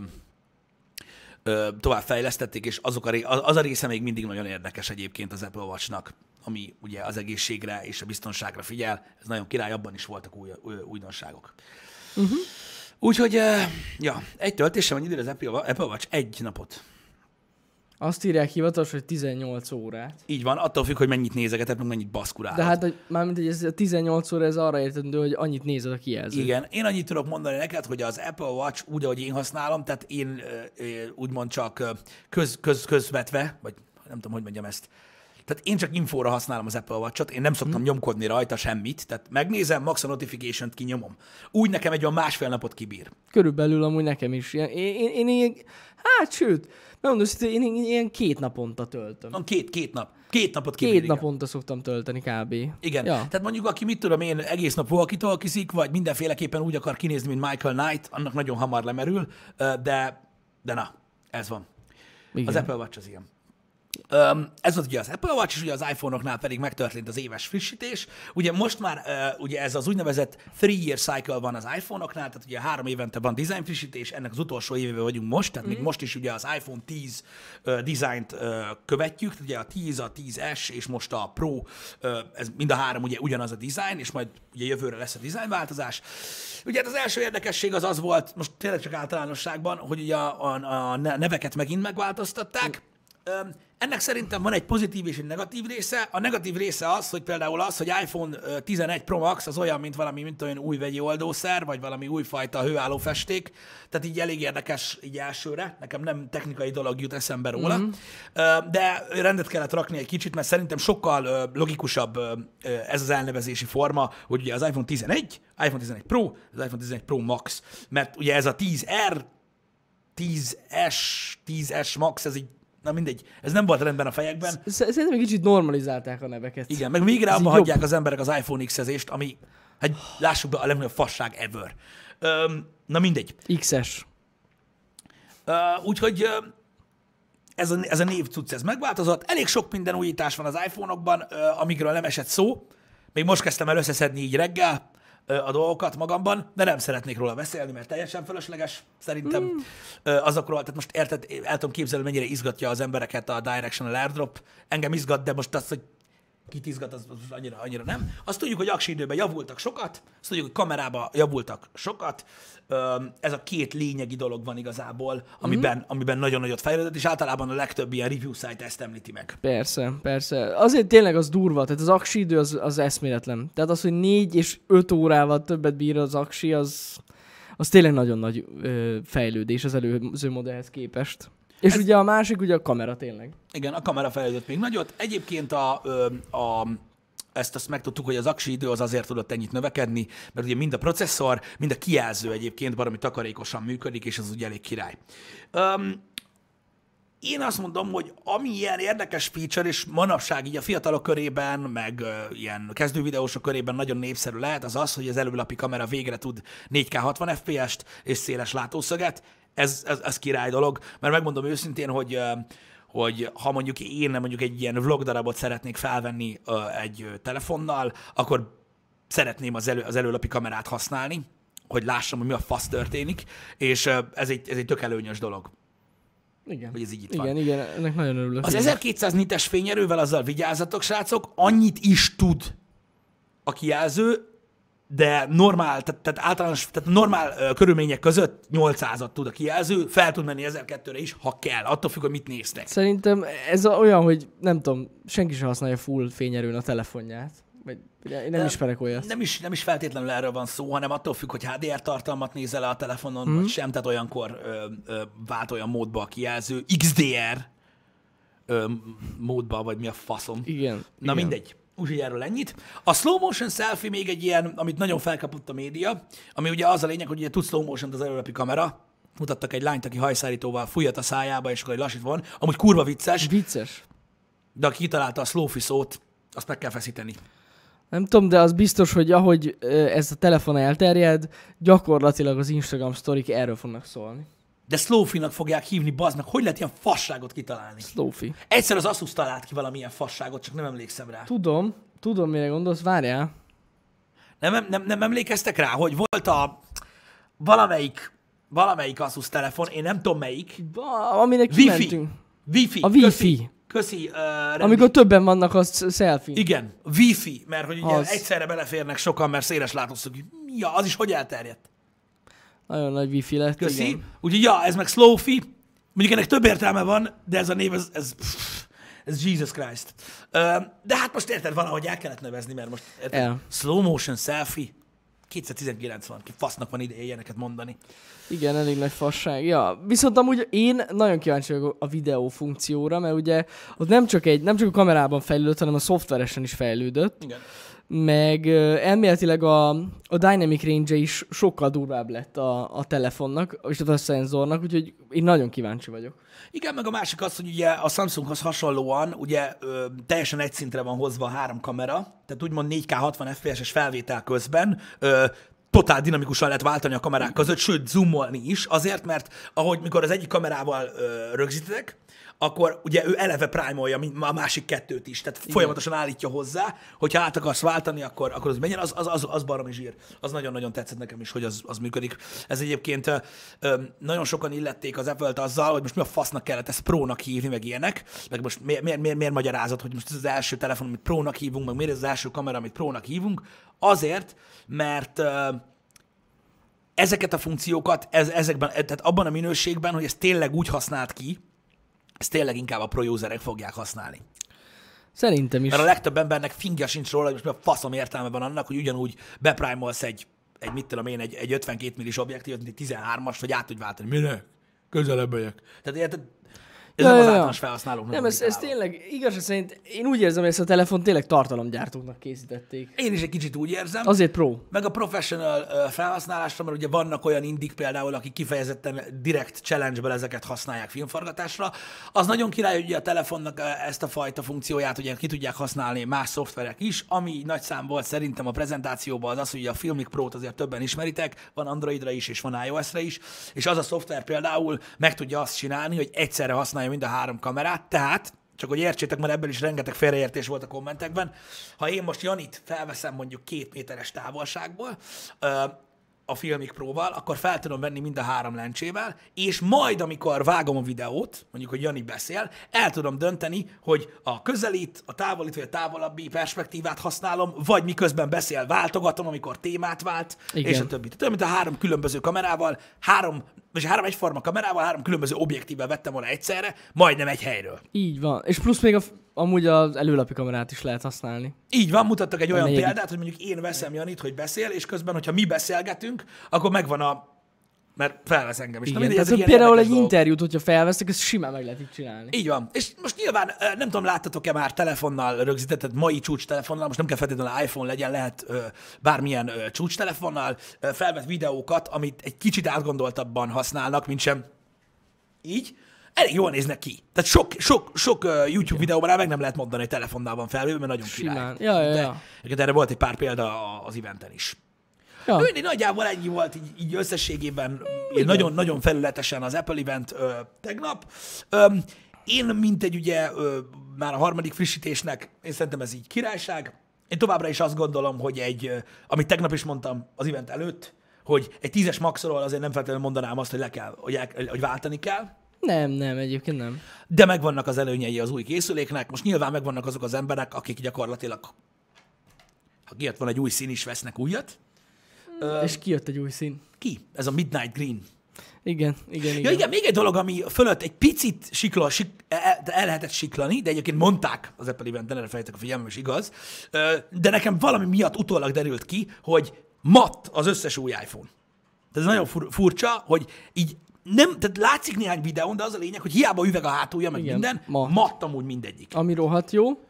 ö, tovább fejlesztették, és azok a, az a része még mindig nagyon érdekes egyébként az Apple Watch-nak, ami ugye az egészségre és a biztonságra figyel. Ez nagyon király, abban is voltak új, új, újdonságok. Uh-huh. Úgyhogy, ja, egy töltésre van időre az Apple Watch egy napot. Azt írják hivatalos, hogy 18 órát. Így van, attól függ, hogy mennyit nézegetett, meg mennyit baszkurál. De hát, hogy, mármint, hogy ez a 18 óra, ez arra értendő, hogy annyit nézed a kijelzőt. Igen, én annyit tudok mondani neked, hogy az Apple Watch úgy, ahogy én használom, tehát én úgymond csak köz, köz, közvetve, vagy nem tudom, hogy mondjam ezt, tehát én csak infóra használom az Apple Watch-ot, én nem szoktam hmm. nyomkodni rajta semmit, tehát megnézem, max a notification-t kinyomom. Úgy nekem egy olyan másfél napot kibír. Körülbelül amúgy nekem is. Én, én, én, ilyen, hát sőt, megmondom, hogy én, ilyen két naponta töltöm. Van két, két nap. Két napot kibír. Két naponta szoktam tölteni kb. Igen. Ja. Tehát mondjuk, aki mit tudom én, egész nap walkie kiszik, vagy mindenféleképpen úgy akar kinézni, mint Michael Knight, annak nagyon hamar lemerül, de, de na, ez van. Igen. Az Apple Watch az ilyen. Ez volt ugye az Apple Watch, és ugye az iPhone-oknál pedig megtörtént az éves frissítés. Ugye most már ugye ez az úgynevezett three-year cycle van az iPhone-oknál, tehát ugye három évente van design frissítés, ennek az utolsó évében vagyunk most, tehát mm. még most is ugye az iPhone 10 uh, dizájnt uh, követjük, tehát ugye a 10, a 10S és most a Pro, uh, ez mind a három ugye ugyanaz a design, és majd ugye jövőre lesz a design változás. Ugye hát az első érdekesség az az volt, most tényleg csak általánosságban, hogy ugye a, a, a neveket megint megváltoztatták, Öm, Ennek szerintem van egy pozitív és egy negatív része. A negatív része az, hogy például az, hogy iPhone ö, 11 Pro Max az olyan, mint valami, mint olyan új vegyi oldószer, vagy valami újfajta hőálló festék. Tehát így elég érdekes így elsőre. Nekem nem technikai dolog jut eszembe róla. Mm-hmm. De rendet kellett rakni egy kicsit, mert szerintem sokkal logikusabb ez az elnevezési forma, hogy ugye az iPhone 11, iPhone 11 Pro, az iPhone 11 Pro Max. Mert ugye ez a 10R 10S, 10S Max, ez így, na mindegy, ez nem volt rendben a fejekben. Sz- Szerintem egy kicsit normalizálták a neveket. Igen, meg végre abba hagyják az emberek az iPhone X-ezést, ami, hát lássuk be, a legnagyobb fasság ever. Öm, na mindegy. Ö, úgyhogy ez a, ez a név cucc, ez megváltozott. Elég sok minden újítás van az iPhone-okban, ö, amikről nem esett szó. Még most kezdtem el összeszedni így reggel a dolgokat magamban, de nem szeretnék róla beszélni, mert teljesen fölösleges szerintem mm. azokról. Tehát most érted, el tudom képzelni, mennyire izgatja az embereket a Directional Airdrop. Engem izgat, de most az, hogy kit izgat, az, az annyira, annyira nem. Azt tudjuk, hogy aksi időben javultak sokat, azt tudjuk, hogy kamerában javultak sokat. Ez a két lényegi dolog van igazából, amiben, amiben nagyon nagyot fejlődött, és általában a legtöbb ilyen review site ezt említi meg. Persze, persze. Azért tényleg az durva, tehát az aksi idő az, az eszméletlen. Tehát az, hogy négy és öt órával többet bír az aksi, az, az tényleg nagyon nagy ö, fejlődés az előző modellhez képest. És Ez- ugye a másik, ugye a kamera tényleg. Igen, a kamera fejlődött még nagyot. Egyébként a, ö, a ezt azt megtudtuk, hogy az aksi idő az azért tudott ennyit növekedni, mert ugye mind a processzor, mind a kijelző egyébként baromi takarékosan működik, és az ugye elég király. Um, én azt mondom, hogy ami ilyen érdekes feature, és manapság így a fiatalok körében, meg ö, ilyen kezdő videósok körében nagyon népszerű lehet, az az, hogy az előlapi kamera végre tud 4K 60 FPS-t és széles látószöget. Ez, ez, ez király dolog, mert megmondom őszintén, hogy hogy ha mondjuk én mondjuk egy ilyen vlog darabot szeretnék felvenni egy telefonnal, akkor szeretném az, elő, az előlapi kamerát használni, hogy lássam, hogy mi a fasz történik, és ez egy, ez egy tök előnyös dolog, Igen. hogy ez így itt Igen, van. igen, ennek nagyon örülök. Az Igen. 1200 nites fényerővel azzal vigyázzatok, srácok, annyit is tud a kijelző, de normál, tehát, tehát általános, tehát normál ö, körülmények között 800-at tud a kijelző, fel tud menni 1002-re is, ha kell, attól függ, hogy mit néztek. Szerintem ez olyan, hogy nem tudom, senki sem használja full fényerőn a telefonját. Vagy ugye én nem De- ismerek olyat. Nem is, nem is feltétlenül erről van szó, hanem attól függ, hogy HDR tartalmat nézel a telefonon, mm. vagy sem, tehát olyankor ö, ö, vált olyan módba a kijelző, XDR ö, módba, vagy mi a faszom. Igen. Na igen. mindegy. Úgyhogy erről ennyit. A slow motion selfie még egy ilyen, amit nagyon felkapott a média, ami ugye az a lényeg, hogy ugye tud slow motion az előlepi kamera, mutattak egy lányt, aki hajszárítóval fújat a szájába, és akkor egy lassítva van. Amúgy kurva vicces, Vicces. de aki kitalálta a slowfi szót, azt meg kell feszíteni. Nem tudom, de az biztos, hogy ahogy ez a telefon elterjed, gyakorlatilag az Instagram sztorik erről fognak szólni. De slowfinak fogják hívni, bazd hogy lehet ilyen fasságot kitalálni? Slowfi. Egyszer az Asus talált ki valamilyen fasságot, csak nem emlékszem rá. Tudom, tudom, mire gondolsz, várjál. Nem, nem, nem, emlékeztek rá, hogy volt a valamelyik, valamelyik Asus telefon, én nem tudom melyik, Ba, aminek Wi-Fi. kimentünk. Wi-Fi. A Wi-Fi. Köszi, köszi uh. Amikor többen vannak, az selfie. Igen, Wi-Fi, mert hogy ugye Az. egyszerre beleférnek sokan, mert széles látószög. Ja, az is hogy elterjedt? Nagyon nagy wifi lett, Köszi. igen. Úgyhogy ja, ez meg Slowfi. Mondjuk ennek több értelme van, de ez a név, ez, ez, ez Jesus Christ. De hát most érted, valahogy el kellett nevezni, mert most érted, El. slow motion selfie, 2019 van, ki fasznak van ideje ilyeneket mondani. Igen, elég nagy fasság. Ja, viszont amúgy én nagyon kíváncsi vagyok a videó funkcióra, mert ugye ott nem csak, egy, nem csak a kamerában fejlődött, hanem a szoftveresen is fejlődött, Igen. Meg elméletileg a, a dynamic range is sokkal durvább lett a, a telefonnak, és a szenzornak, úgyhogy én nagyon kíváncsi vagyok. Igen, meg a másik az, hogy ugye a Samsunghoz hasonlóan ugye ö, teljesen egy szintre van hozva a három kamera, tehát úgymond 4K 60 FPS-es felvétel közben ö, totál dinamikusan lehet váltani a kamerák között, sőt zoomolni is, azért, mert ahogy mikor az egyik kamerával ö, rögzítetek, akkor ugye ő eleve prime-olja mint a másik kettőt is, tehát Igen. folyamatosan állítja hozzá, hogyha át akarsz váltani, akkor, akkor az menjen, az, az, az, az baromi zsír. Az nagyon-nagyon tetszett nekem is, hogy az, az működik. Ez egyébként nagyon sokan illették az Apple-t azzal, hogy most mi a fasznak kellett ezt Pro-nak hívni, meg ilyenek, meg most miért, miért, miért, miért magyarázat, hogy most ez az első telefon, amit Pro-nak hívunk, meg miért ez az első kamera, amit Pro-nak hívunk? Azért, mert ezeket a funkciókat, ez, ezekben, tehát abban a minőségben, hogy ezt tényleg úgy használt ki, ezt tényleg inkább a pro userek fogják használni. Szerintem is. Mert a legtöbb embernek fingja sincs róla, most mi a faszom értelme van annak, hogy ugyanúgy beprimolsz egy, egy mit tudom én, egy, egy 52 millis objektívet, mint egy 13-as, vagy át tudj váltani. Minek? Közelebb megyek. Tehát érted? Ez Ja, nem az általános felhasználóknak Nem, ez, ez tényleg, igazság szerint én úgy érzem, hogy ezt a telefon tényleg tartalomgyártóknak készítették. Én is egy kicsit úgy érzem. Azért pro. Meg a professional felhasználásra, mert ugye vannak olyan indik például, akik kifejezetten direkt challenge-ből ezeket használják filmforgatásra. Az nagyon király, hogy ugye a telefonnak ezt a fajta funkcióját ugye ki tudják használni más szoftverek is, ami nagy szám volt szerintem a prezentációban az az, hogy a Filmic Pro-t azért többen ismeritek, van Androidra is és van iOS-re is, és az a szoftver például meg tudja azt csinálni, hogy egyszerre használja mind a három kamerát, tehát csak hogy értsétek, mert ebből is rengeteg félreértés volt a kommentekben. Ha én most Janit felveszem mondjuk két méteres távolságból, a Filmic Pro-val, akkor fel tudom venni mind a három lencsével, és majd, amikor vágom a videót, mondjuk, hogy Jani beszél, el tudom dönteni, hogy a közelít, a távolít vagy a távolabbi perspektívát használom, vagy miközben beszél, váltogatom, amikor témát vált, Igen. és a többi. Tehát mint a három különböző kamerával, három, vagy három egyforma kamerával, három különböző objektívvel vettem volna egyszerre, majdnem egy helyről. Így van. És plusz még a, amúgy az előlapi kamerát is lehet használni. Így van, mutattak egy olyan negyedik. példát, hogy mondjuk én veszem Janit, hogy beszél, és közben, hogyha mi beszélgetünk, akkor megvan a... Mert felvesz engem is. Igen, mindegy, tehát például egy dolgok. interjút, hogyha felvesztek, ezt simán meg lehet így csinálni. Így van. És most nyilván nem tudom, láttatok-e már telefonnal rögzített, tehát mai csúcstelefonnal, most nem kell feltétlenül iPhone legyen, lehet ö, bármilyen ö, csúcstelefonnal ö, felvett videókat, amit egy kicsit átgondoltabban használnak, mint sem így. Elég jól néznek ki. Tehát sok, sok, sok YouTube videóban el meg nem lehet mondani, hogy telefonnal van felvéve, mert nagyon király. Simán. Ja, ja, De, ja. egyébként erre volt egy pár példa az eventen is. Ja. Mindig nagyjából ennyi volt így, így összességében, nagyon-nagyon felületesen az Apple event ö, tegnap. Ö, én, mint egy ugye ö, már a harmadik frissítésnek, én szerintem ez így királyság. Én továbbra is azt gondolom, hogy egy, ö, amit tegnap is mondtam az event előtt, hogy egy tízes maxról azért nem feltétlenül mondanám azt, hogy le kell, hogy, el, hogy váltani kell, Nem, nem, egyébként nem. de megvannak az előnyei az új készüléknek. Most nyilván megvannak azok az emberek, akik gyakorlatilag, ha kijött van egy új szín is, vesznek újat. Ö, És kijött egy új szín. ki? Ez a Midnight Green. Igen, igen, igen. Ja igen, még egy dolog, ami fölött egy picit sikla, sik, el, el lehetett siklani, de egyébként mondták az Apple event erre fejtek a figyelmem, és igaz, de nekem valami miatt utólag derült ki, hogy matt az összes új iPhone. Tehát ez nagyon fur, furcsa, hogy így nem, tehát látszik néhány videón, de az a lényeg, hogy hiába üveg a hátulja, meg Igen, minden, matt. matt amúgy mindegyik. Ami rohadt jó.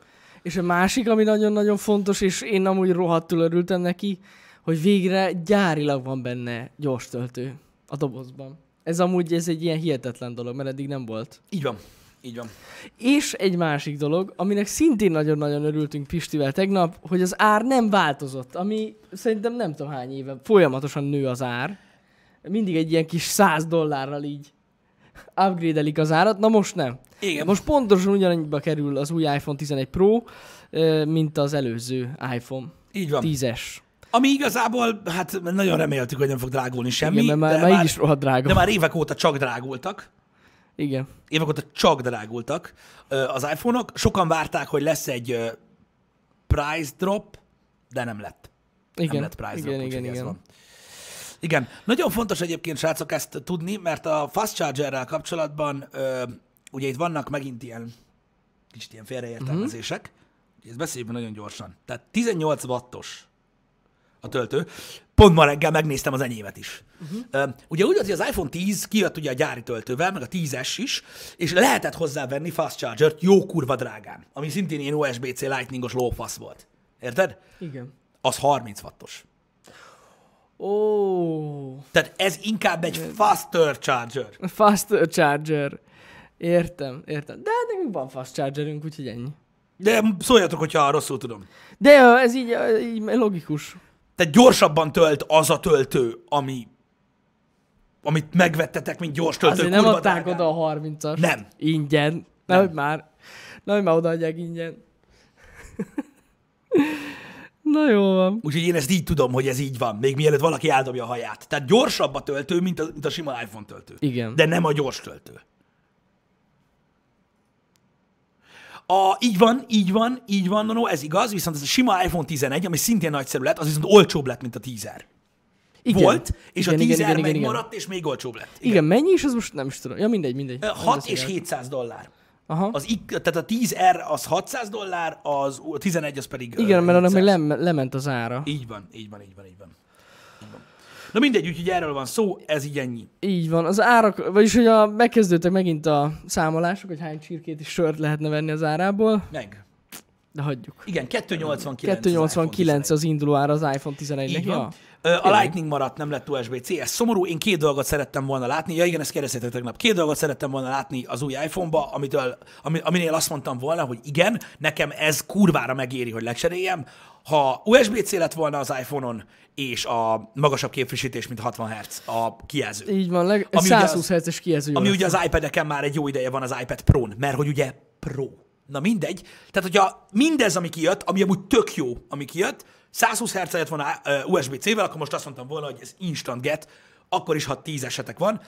És a másik, ami nagyon-nagyon fontos, és én amúgy rohadtul örültem neki, hogy végre gyárilag van benne gyors töltő a dobozban. Ez amúgy ez egy ilyen hihetetlen dolog, mert eddig nem volt. Így van. Így van. És egy másik dolog, aminek szintén nagyon-nagyon örültünk Pistivel tegnap, hogy az ár nem változott, ami szerintem nem tudom hány éve folyamatosan nő az ár. Mindig egy ilyen kis 100 dollárral így upgrade az árat, na most nem. Igen. Most pontosan ugyanannyiba kerül az új iPhone 11 Pro, mint az előző iPhone Így van. 10-es. Ami igazából, hát nagyon reméltük, hogy nem fog drágulni semmi. Igen, mert már, de már így is rohadt drága. de már évek óta csak drágultak. Igen. évek óta csak drágultak az iPhone-ok. Sokan várták, hogy lesz egy price drop, de nem lett. Igen, Nem lett price igen, drop, igen, úgyhogy ez igen. van. Igen. Nagyon fontos egyébként, srácok, ezt tudni, mert a fast chargerrel kapcsolatban ugye itt vannak megint ilyen kicsit ilyen félreértelmezések. Uh-huh. Ezt beszéljük nagyon gyorsan. Tehát 18 wattos a töltő. Pont ma reggel megnéztem az enyémet is. Uh-huh. Uh, ugye úgy volt, hogy az iPhone 10 kijött ugye a gyári töltővel, meg a 10-es is, és lehetett hozzávenni fast charger-t jó kurva drágán, ami szintén ilyen USB-C lightningos lófasz volt. Érted? Igen. Az 30 wattos. Ó, Tehát ez inkább egy faster charger. fast charger. Értem, értem. De hát nekünk van fast chargerünk, úgyhogy ennyi. De szóljatok, hogyha rosszul tudom. De ez így, így logikus. Tehát gyorsabban tölt az a töltő, ami, amit megvettetek, mint gyors töltő. Azért nem adták drágán. oda a 30-as. Nem. Ingyen. Nehogy már. Nehogy már odaadják ingyen. Na jó van. Úgyhogy én ezt így tudom, hogy ez így van, még mielőtt valaki eldobja a haját. Tehát gyorsabb a töltő, mint a, mint a sima iPhone töltő. Igen. De nem a gyors töltő. A, így van, így van, így van, no, no, ez igaz, viszont ez a sima iPhone 11, ami szintén nagyszerű lett, az viszont olcsóbb lett, mint a 10 Igen. Volt, és igen, a 10 igen, igen, igen, igen. megmaradt, és még olcsóbb lett. Igen, mennyi is, az most nem is tudom. Ja, mindegy, mindegy. Nem 6 és beszélek. 700 dollár. Aha. Az, tehát a 10R az 600 dollár, az a 11 az pedig Igen, mert annak még 700. lem, lement az ára. Így van, így van, így van, így van. Így van. Na mindegy, úgyhogy erről van szó, ez így ennyi. Így van. Az árak, vagyis hogy a, megkezdődtek megint a számolások, hogy hány csirkét és sört lehetne venni az árából, Meg. De hagyjuk. Igen, 289. 289 az induló ára az iPhone 11-nek. Így Ja? A Lightning maradt, nem lett USB-C. Ez szomorú. Én két dolgot szerettem volna látni. Ja igen, ezt kérdeztétek tegnap. Két dolgot szerettem volna látni az új iPhone-ba, amitől, ami, aminél azt mondtam volna, hogy igen, nekem ez kurvára megéri, hogy lecseréljem. Ha USB-C lett volna az iPhone-on, és a magasabb képfrissítés, mint 60 Hz a kijelző. Így van, leg, Ami ugye 120 Hz-es kijelző. Ami ugye az iPad-eken már egy jó ideje van az iPad Pro-n, mert hogy ugye Pro. Na mindegy. Tehát, hogyha mindez, ami kijött, ami amúgy tök jó, ami kijött, 120 Hz lett volna USB-C-vel, akkor most azt mondtam volna, hogy ez instant get, akkor is, ha 10 esetek van,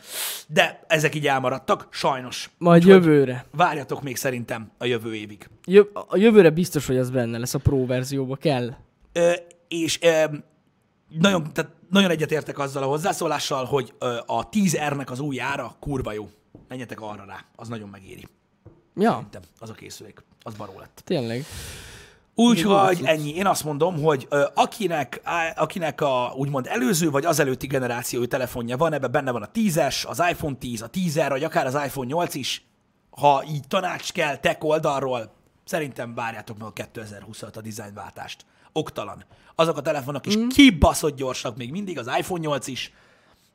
de ezek így elmaradtak, sajnos. Majd Úgyhogy jövőre. Várjatok még szerintem a jövő évig. Jö, a jövőre biztos, hogy az benne lesz a Pro verzióba, kell. Ö, és ö, nagyon, tehát nagyon egyetértek azzal a hozzászólással, hogy ö, a 10R-nek az új ára kurva jó. Menjetek arra rá, az nagyon megéri. Ja, Szerintem az a készülék, az baró lett. tényleg. Úgyhogy ennyi. Én azt mondom, hogy ö, akinek, á, akinek a úgymond előző vagy az előtti generációi telefonja van, ebben benne van a 10-es, az iPhone 10, a 10R, vagy akár az iPhone 8 is, ha így tanács kell tech oldalról, szerintem várjátok meg a 2020-at, a dizájnváltást. Oktalan. Azok a telefonok is mm. kibaszott gyorsak még mindig, az iPhone 8 is,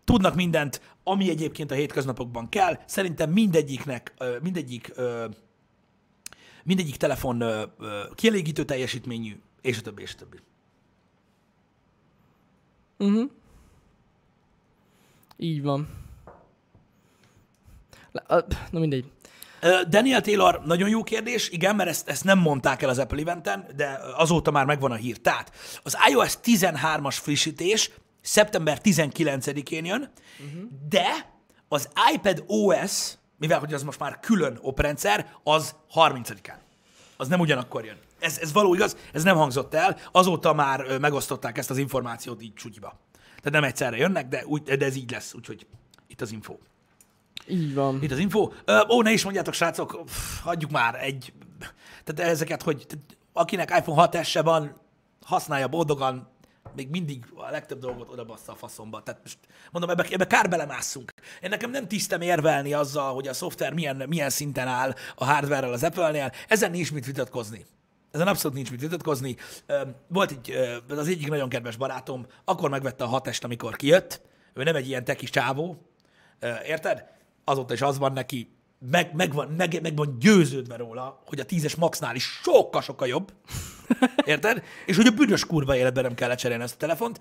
tudnak mindent, ami egyébként a hétköznapokban kell. Szerintem mindegyiknek, mindegyik mindegyik telefon kielégítő teljesítményű, és a többi, és a többi. Így van. Na mindegy. Daniel Taylor, nagyon jó kérdés, igen, mert ezt, ezt nem mondták el az Apple eventen, de azóta már megvan a hír. Tehát az iOS 13-as frissítés szeptember 19-én jön, uh-huh. de az iPad OS, mivel hogy az most már külön oprendszer, az 30-án. Az nem ugyanakkor jön. Ez, ez való igaz, ez nem hangzott el, azóta már megosztották ezt az információt így csutyiba. Tehát nem egyszerre jönnek, de, úgy, de ez így lesz, úgyhogy itt az info. Így van. Itt az info. Ö, ó, ne is mondjátok, srácok, pff, hagyjuk már egy... Tehát ezeket, hogy tehát akinek iPhone 6S-e van, használja boldogan, még mindig a legtöbb dolgot oda bassza a faszomba. Tehát most mondom, ebbe, ebbe kár belemásszunk. Én nekem nem tisztem érvelni azzal, hogy a szoftver milyen, milyen szinten áll a hardware az Apple-nél. Ezen nincs mit vitatkozni. Ezen abszolút nincs mit vitatkozni. Volt egy, az egyik nagyon kedves barátom, akkor megvette a 6 amikor kijött. Ő nem egy ilyen tekis csávó, érted? Azóta is az van neki, meg, meg, van, meg, meg van győződve róla, hogy a 10-es Maxnál is sokkal-sokkal jobb. Érted? És hogy a büdös kurva életben nem kell lecserélni ezt a telefont.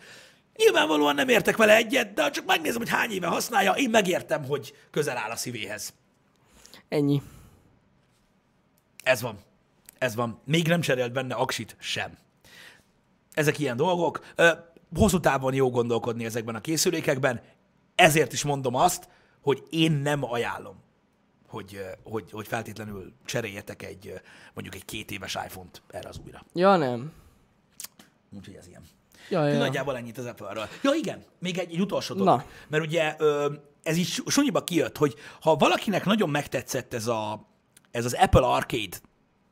Nyilvánvalóan nem értek vele egyet, de csak megnézem, hogy hány éve használja, én megértem, hogy közel áll a szívéhez. Ennyi. Ez van. Ez van. Még nem cserélt benne aksit sem. Ezek ilyen dolgok. Hosszú távon jó gondolkodni ezekben a készülékekben, ezért is mondom azt, hogy én nem ajánlom, hogy, hogy, hogy feltétlenül cseréljetek egy, mondjuk egy két éves iPhone-t erre az újra. Ja, nem. Úgyhogy ez ilyen. Ja, ja. Nagyjából ennyit az Apple-ről. Ja, igen, még egy, egy utolsó dolog. Na. Mert ugye ez is sunyiba kijött, hogy ha valakinek nagyon megtetszett ez, a, ez az Apple Arcade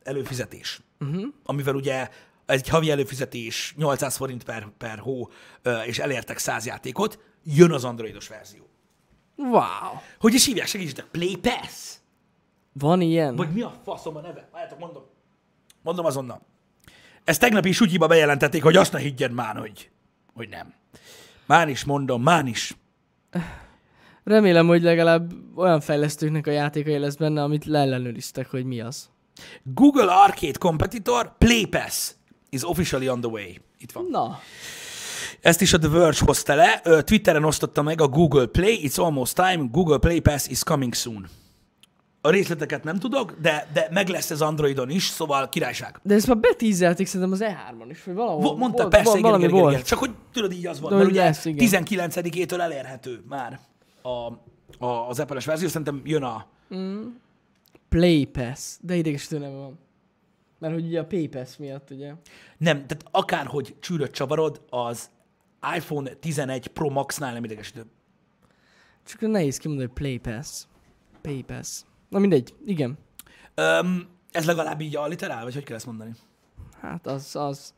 előfizetés, uh-huh. amivel ugye ez egy havi előfizetés, 800 forint per, per hó, és elértek 100 játékot, jön az androidos verzió. Wow. Hogy is hívják, segítsetek, Play Pass? Van ilyen? Vagy mi a faszom a neve? Várjátok, mondom. Mondom azonnal. Ezt tegnap is úgy bejelentették, hogy azt ne higgyen már, hogy, hogy nem. Már is mondom, már is. Remélem, hogy legalább olyan fejlesztőknek a játékai lesz benne, amit leellenőriztek, hogy mi az. Google Arcade Competitor Play Pass is officially on the way. Itt van. Na, Ezt is a The Verge hozta le. Twitteren osztotta meg a Google Play. It's almost time. Google Play Pass is coming soon. A részleteket nem tudok, de, de meg lesz ez Androidon is, szóval királyság. de ezt már betízelték szerintem az E3-on is, vagy valahol. Vo- Mondta, volt- persze, val- igen, valami igen, igen, volt. igen. Csak hogy tudod, így az van. De Mert hogy ugye lesz, igen. 19-től elérhető már a, a, az Apple-es verzió, szerintem jön a... Play Pass. De idegesítő neve van. Mert hogy ugye a Pay Pass miatt, ugye? Nem, tehát akárhogy csűröt csavarod, az iPhone 11 Pro Max-nál nem idegesítő. Csak nehéz kimondani, hogy Play Pass. Pay Pass. Na mindegy, igen. Öm, ez legalább így alliterál, vagy hogy kell ezt mondani? Hát az, az,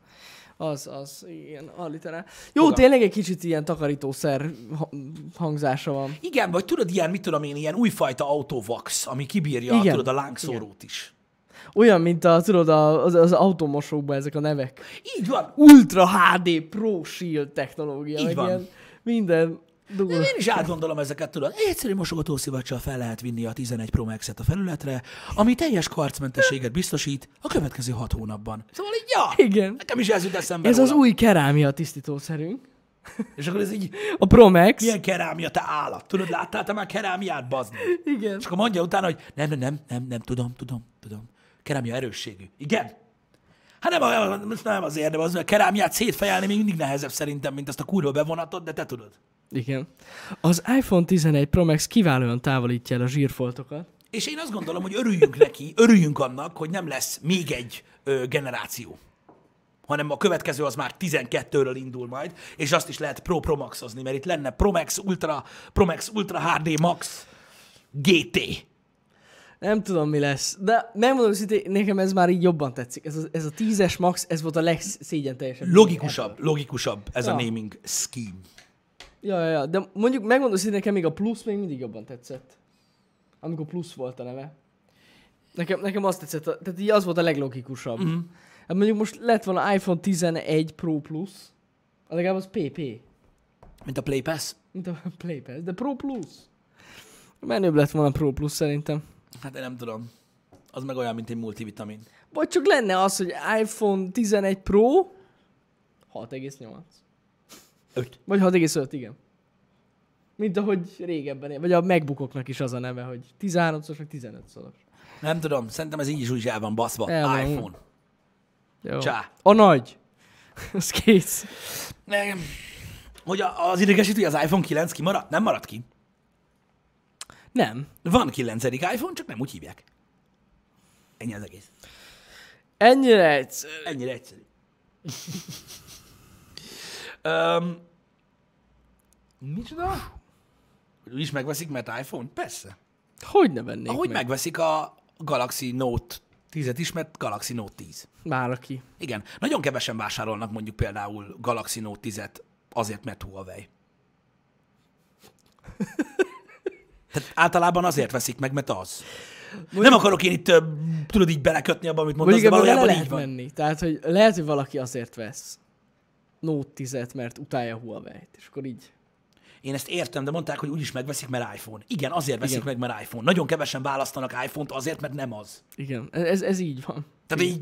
az, az, igen, alliterál. Jó, Fogal- tényleg egy kicsit ilyen takarítószer ha- hangzása van. Igen, vagy tudod, ilyen, mit tudom én, ilyen újfajta autovax, ami kibírja, Igen. tudod, a lángszórót is. Olyan, mint a, tudod, az, az automosókban ezek a nevek. Így van. Ultra HD Pro Shield technológia. Így van. Ilyen, minden dugos. Én is átgondolom ezeket, tudod. Egy egyszerű mosogatószivacsal fel lehet vinni a 11 Pro Max-et a felületre, ami teljes karcmentességet biztosít a következő hat hónapban. Szóval így, ja, Igen. nekem is ez jut eszembe Ez az róla. új kerámia tisztítószerünk. És akkor ez így, A Pro Max. milyen kerámia, te állat. Tudod, láttál te már kerámiát, bazd? Igen. És akkor mondja utána, hogy nem, nem, nem, nem, nem, tudom, tudom, tudom. Kerámia erősségű. Igen? Hát nem, nem azért, de az, mert kerámiát szétfejelni még mindig nehezebb szerintem, mint azt a kurva bevonatot, de te tudod. Igen. Az iPhone 11 Pro Max kiválóan távolítja el a zsírfoltokat. És én azt gondolom, hogy örüljünk neki, örüljünk annak, hogy nem lesz még egy ö, generáció hanem a következő az már 12-ről indul majd, és azt is lehet Pro Pro Maxozni, mert itt lenne Pro Max Ultra, Pro Max Ultra HD Max GT. Nem tudom, mi lesz. De megmondom őszintén, nekem ez már így jobban tetszik. Ez a, ez a 10-es Max, ez volt a legszégyen teljesebb. Logikusabb, logikusabb ez a Ja. naming scheme. Ja, ja, ja. De mondjuk megmondom őszintén, nekem még a plusz még mindig jobban tetszett. Amikor plusz volt a neve. Nekem, nekem azt tetszett, a- tehát így az volt a leglogikusabb. Mhm. Mm. Hát mondjuk most lett volna iPhone 11 Pro Plus, az legalább az PP, Mint a Play Pass? mint a Play Pass, de Pro Plus. Menőbb lett volna Pro Plus szerintem. Hát én nem tudom. Az meg olyan, mint egy multivitamin. Vagy csak lenne az, hogy iPhone 11 Pro 6,8. 5. Vagy 6,5, igen. Mint ahogy régebben, vagy a MacBookoknak is az a neve, hogy 13-szoros, vagy 15-szoros. Nem tudom, szerintem ez így is úgy el van baszva. El van. iPhone. Jó. Csá. A nagy. Az kész. Nem. Hogy az idegesítő, hogy az iPhone 9 kimaradt? Nem maradt ki. Nem. Van 9. iPhone, csak nem úgy hívják. Ennyi az egész. Ennyire egyszerű. Ennyire egyszerű. um, Micsoda? Is megveszik, mert iPhone? Persze. Hogy ne vennék Ahogy meg? megveszik a Galaxy Note 10-et is, mert Galaxy Note 10. Bárki. Igen, nagyon kevesen vásárolnak mondjuk például Galaxy Note 10-et azért, mert Huawei. Tehát általában azért veszik meg, mert az. Nem akarok én itt, tudod, így belekötni abba, amit mondasz, de Mondjuk valójában lehet így van. menni. Tehát, hogy lehet, hogy valaki azért vesz Note 10-et, mert utálja Huawei-t, és akkor így. Én ezt értem, de mondták, hogy úgyis megveszik, mert iPhone. Igen, azért veszik Igen. meg, mert iPhone. Nagyon kevesen választanak iPhone-t azért, mert nem az. Igen, ez, ez így van. Tehát így...